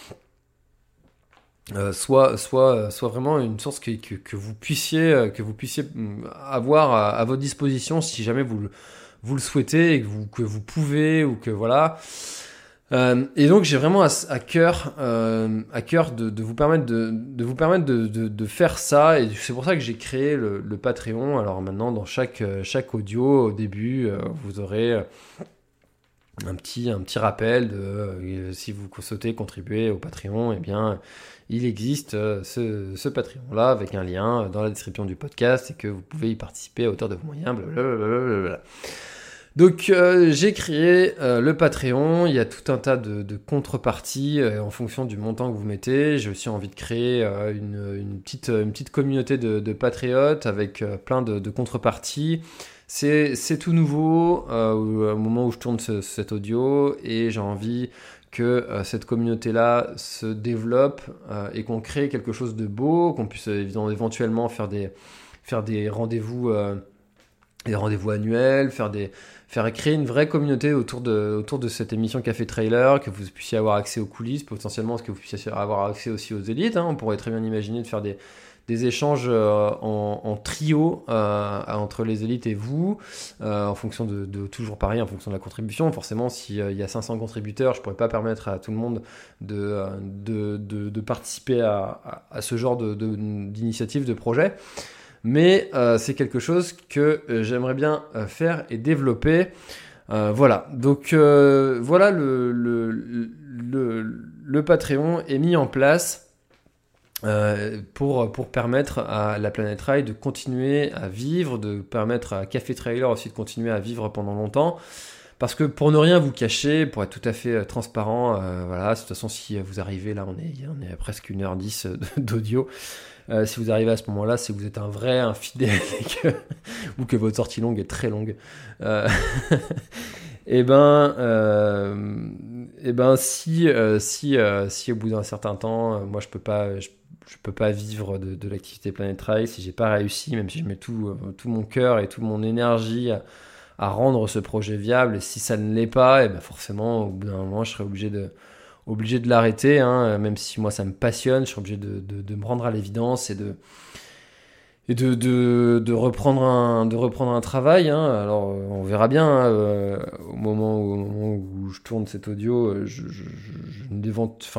soit, soit, soit vraiment une source que, que, vous puissiez, que vous puissiez mm, avoir à, votre disposition si jamais vous, vous le souhaitez et que vous, que vous pouvez ou que voilà. Euh, et donc j'ai vraiment à, cœur, euh, à cœur de, vous permettre de, vous permettre de, de, faire ça et c'est pour ça que j'ai créé le, Patreon. Alors maintenant dans chaque chaque audio au début vous aurez un petit un petit rappel de si vous souhaitez contribuer au Patreon, et eh bien il existe ce, ce Patreon là avec un lien dans la description du podcast et que vous pouvez y participer à hauteur de vos moyens. Blablabla. Donc euh, j'ai créé euh, le Patreon, il y a tout un tas de, contreparties euh, en fonction du montant que vous mettez. J'ai aussi envie de créer une, petite, communauté de, patriotes avec plein de, contreparties. C'est tout nouveau au moment où je tourne cet audio et j'ai envie que cette communauté-là se développe et qu'on crée quelque chose de beau, qu'on puisse éventuellement faire faire des rendez-vous des rendez-vous annuels, faire des, faire créer une vraie communauté autour de, autour de cette émission Café Trailer, que vous puissiez avoir accès aux coulisses, potentiellement, que vous puissiez avoir accès aussi aux élites. Hein. On pourrait très bien imaginer de faire des, des échanges euh, en, trio euh, entre les élites et vous, euh, en fonction de, toujours pareil, en fonction de la contribution. Forcément, s'il y a 500 contributeurs, je ne pourrais pas permettre à tout le monde de, de, de participer à, à, ce genre d'initiative, de projet mais euh, c'est quelque chose que euh, j'aimerais bien euh, faire et développer. voilà, donc voilà le, Patreon est mis en place pour, pour permettre à la planète Rail de continuer à vivre, de permettre à Café Trailer aussi de continuer à vivre pendant longtemps. Parce que pour ne rien vous cacher, pour être tout à fait transparent, voilà, de toute façon, si vous arrivez là, on est, on est à presque 1h10 d'audio. Euh, si vous arrivez à ce moment-là, c'est que vous êtes un vrai infidèle ou que votre sortie longue est très longue. Euh, et eh ben, euh, et eh ben si, si, si au bout d'un certain temps, moi je peux pas, je, peux pas vivre de, l'activité Planet Trail, si j'ai pas réussi, même si je mets tout, tout mon cœur et toute mon énergie à, rendre ce projet viable, et si ça ne l'est pas, et eh ben forcément, au bout d'un moment, je serai obligé de, obligé de l'arrêter, hein, même si moi ça me passionne, je suis obligé de, me rendre à l'évidence et de reprendre un travail. Hein. Alors on verra bien hein, euh, au, moment où, je tourne cet audio, euh, je,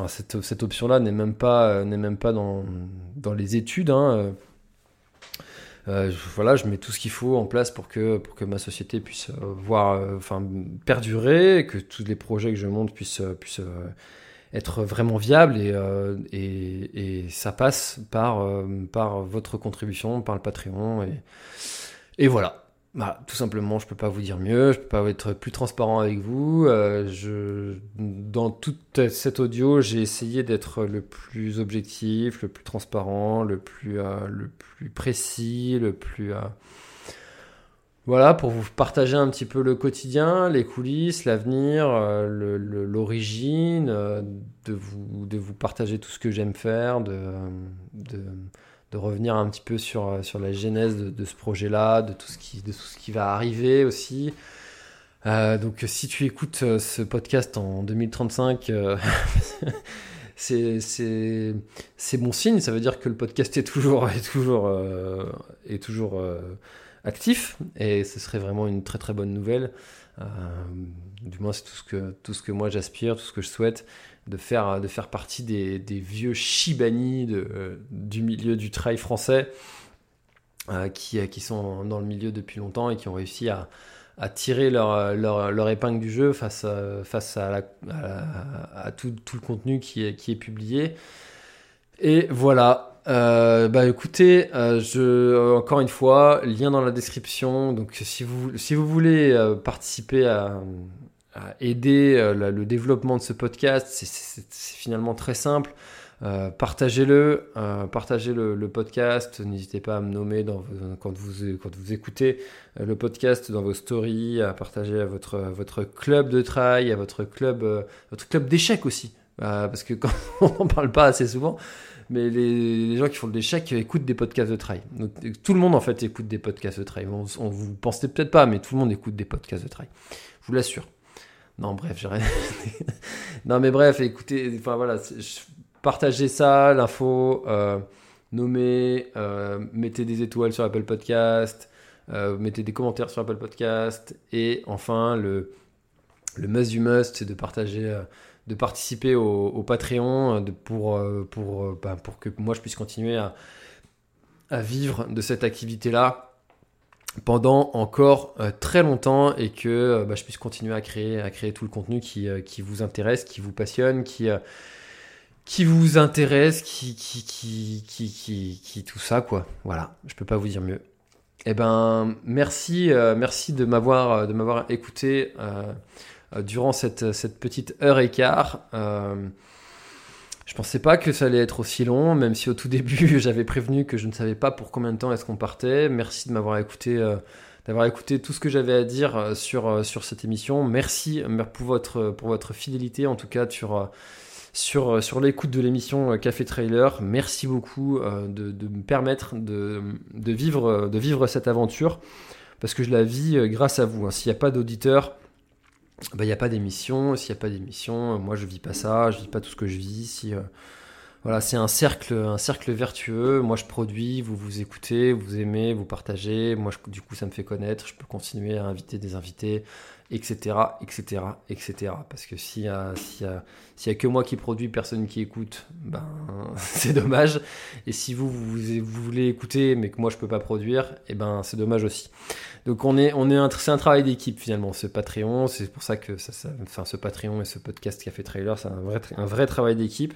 cette, option là n'est même pas n'est même pas dans, les études. Euh, voilà, je mets tout ce qu'il faut en place pour que, pour que ma société puisse euh, voir, euh, enfin, perdurer, que tous les projets que je monte puissent, puissent être vraiment viables et, et, et, ça passe par, par votre contribution, par le Patreon et, et voilà. Bah, tout simplement, je peux pas vous dire mieux, je peux pas être plus transparent avec vous. Euh, je, dans toute cette audio, j'ai essayé d'être le plus objectif, le plus transparent, le plus, euh, le plus précis, le plus. Euh, voilà, pour vous partager un petit peu le quotidien, les coulisses, l'avenir, l'origine, de, vous, partager tout ce que j'aime faire, de de revenir un petit peu sur, euh, sur la genèse de, ce projet-là, de, tout ce qui, de tout ce qui va arriver aussi. Euh, donc si tu écoutes euh, ce podcast en 2035, c'est bon signe, ça veut dire que le podcast est toujours, est toujours, est toujours actif et ce serait vraiment une très très bonne nouvelle. du moins c'est tout, ce tout ce que moi j'aspire, tout ce que je souhaite de faire, de faire partie des, vieux Shibani de, du milieu du trail français euh, qui, qui sont dans le milieu depuis longtemps et qui ont réussi à, tirer leur, leur, épingle du jeu face à, face à, tout, tout, le contenu qui est, qui est publié. Et voilà. Euh, bah écoutez, euh, je, encore une fois, lien dans la description. Donc si vous, si vous voulez participer à, aider euh, le développement de ce podcast, c'est finalement très simple. Euh, partagez-le, euh, partagez le, podcast. N'hésitez pas à me nommer quand, vous, écoutez le podcast dans vos stories, à partager à votre, club de trail, à votre club, club d'échecs aussi. parce que on n'en parle pas assez souvent, mais les, gens qui font de l'échec écoutent des podcasts de trail. tout le monde en fait écoute des podcasts de trail. On, on vous pensez peut-être pas, mais tout le monde écoute des podcasts de trail. Je vous l'assure. Non, bref, j'ai rien. non, mais bref, écoutez, enfin voilà, partagez ça, l'info, euh, nommez, euh, mettez des étoiles sur Apple Podcast, euh, mettez des commentaires sur Apple Podcast. Et enfin, le, le must du must, c'est de partager, de participer au, Patreon pour, pour, bah, pour que moi je puisse continuer à, à vivre de cette activité-là pendant encore très longtemps et que bah, je puisse continuer à créer, à créer tout le contenu qui, qui vous intéresse, qui vous passionne, qui, qui vous intéresse, qui, qui, qui, qui, tout ça, quoi. Voilà, je peux pas vous dire mieux. Eh ben, merci, euh, merci de m'avoir, euh, de m'avoir écouté euh, durant cette, cette petite heure et quart. Je pensais pas que ça allait être aussi long, même si au tout début j'avais prévenu que je ne savais pas pour combien de temps est-ce qu'on partait. Merci de m'avoir écouté, d'avoir écouté tout ce que j'avais à dire sur, sur cette émission. Merci pour votre, fidélité, en tout cas sur euh, l'écoute de l'émission euh, Café Trailer. Merci beaucoup euh, de, me permettre de, vivre, de vivre cette aventure parce que je la vis grâce à vous. Hein. S'il n'y a pas d'auditeurs, bah, il n'y a pas d'émission. S'il n'y a pas d'émission, moi je vis pas ça, je vis pas tout ce que je vis. Si, voilà, c'est un cercle, un cercle vertueux. Moi je produis, vous vous écoutez, vous aimez, vous partagez. Moi du coup ça me fait connaître. Je peux continuer à inviter des invités, etc., etc., etc. Parce que s'il y, a, s'il a, que moi qui produis, personne qui écoute, ben, c'est dommage. Et si vous, vous, voulez écouter, mais que moi je peux pas produire, et eh ben, c'est dommage aussi. Donc on est, on est un, c'est un travail d'équipe finalement, ce Patreon. C'est pour ça que ça, ce Patreon et ce podcast Café Trailer, c'est un un vrai travail d'équipe.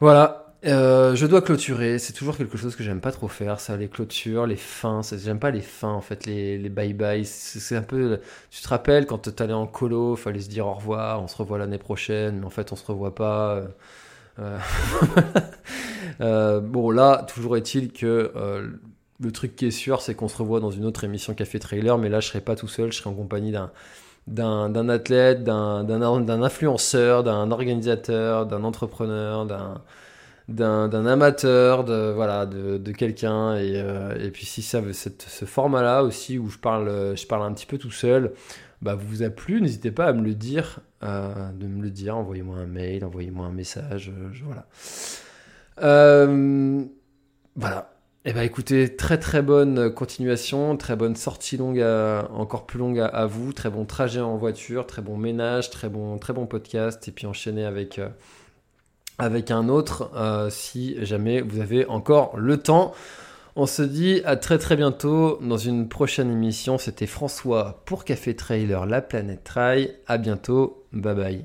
Voilà, euh, je dois clôturer, c'est toujours quelque chose que j'aime pas trop faire, ça, les clôtures, les fins, j'aime pas les fins en fait, les, bye-bye, c'est un peu, tu te rappelles quand t'allais en colo, fallait se dire au revoir, on se revoit l'année prochaine, mais en fait on se revoit pas. Euh, euh, bon là, toujours est-il que le truc qui est sûr, c'est qu'on se revoit dans une autre émission Café Trailer, mais là je serai pas tout seul, je serai en compagnie d'un d'un athlète, d'un influenceur, d'un organisateur, d'un entrepreneur, d'un d'un amateur, de, voilà, de, quelqu'un. Et, euh, et, puis si ça, cette, ce format-là aussi, où je parle, je parle un petit peu tout seul, bah, vous a plu, n'hésitez pas à me le dire, euh, de me le dire, envoyez-moi un mail, envoyez-moi un message, euh, voilà. voilà. Eh bah écoutez, très très bonne continuation, très bonne sortie longue, encore plus longue à, vous, très bon trajet en voiture, très bon ménage, très bon, très bon podcast, et puis enchaîner avec avec un autre euh, si jamais vous avez encore le temps. On se dit à très très bientôt dans une prochaine émission. C'était François pour Café Trailer La Planète Trail. À bientôt. Bye bye.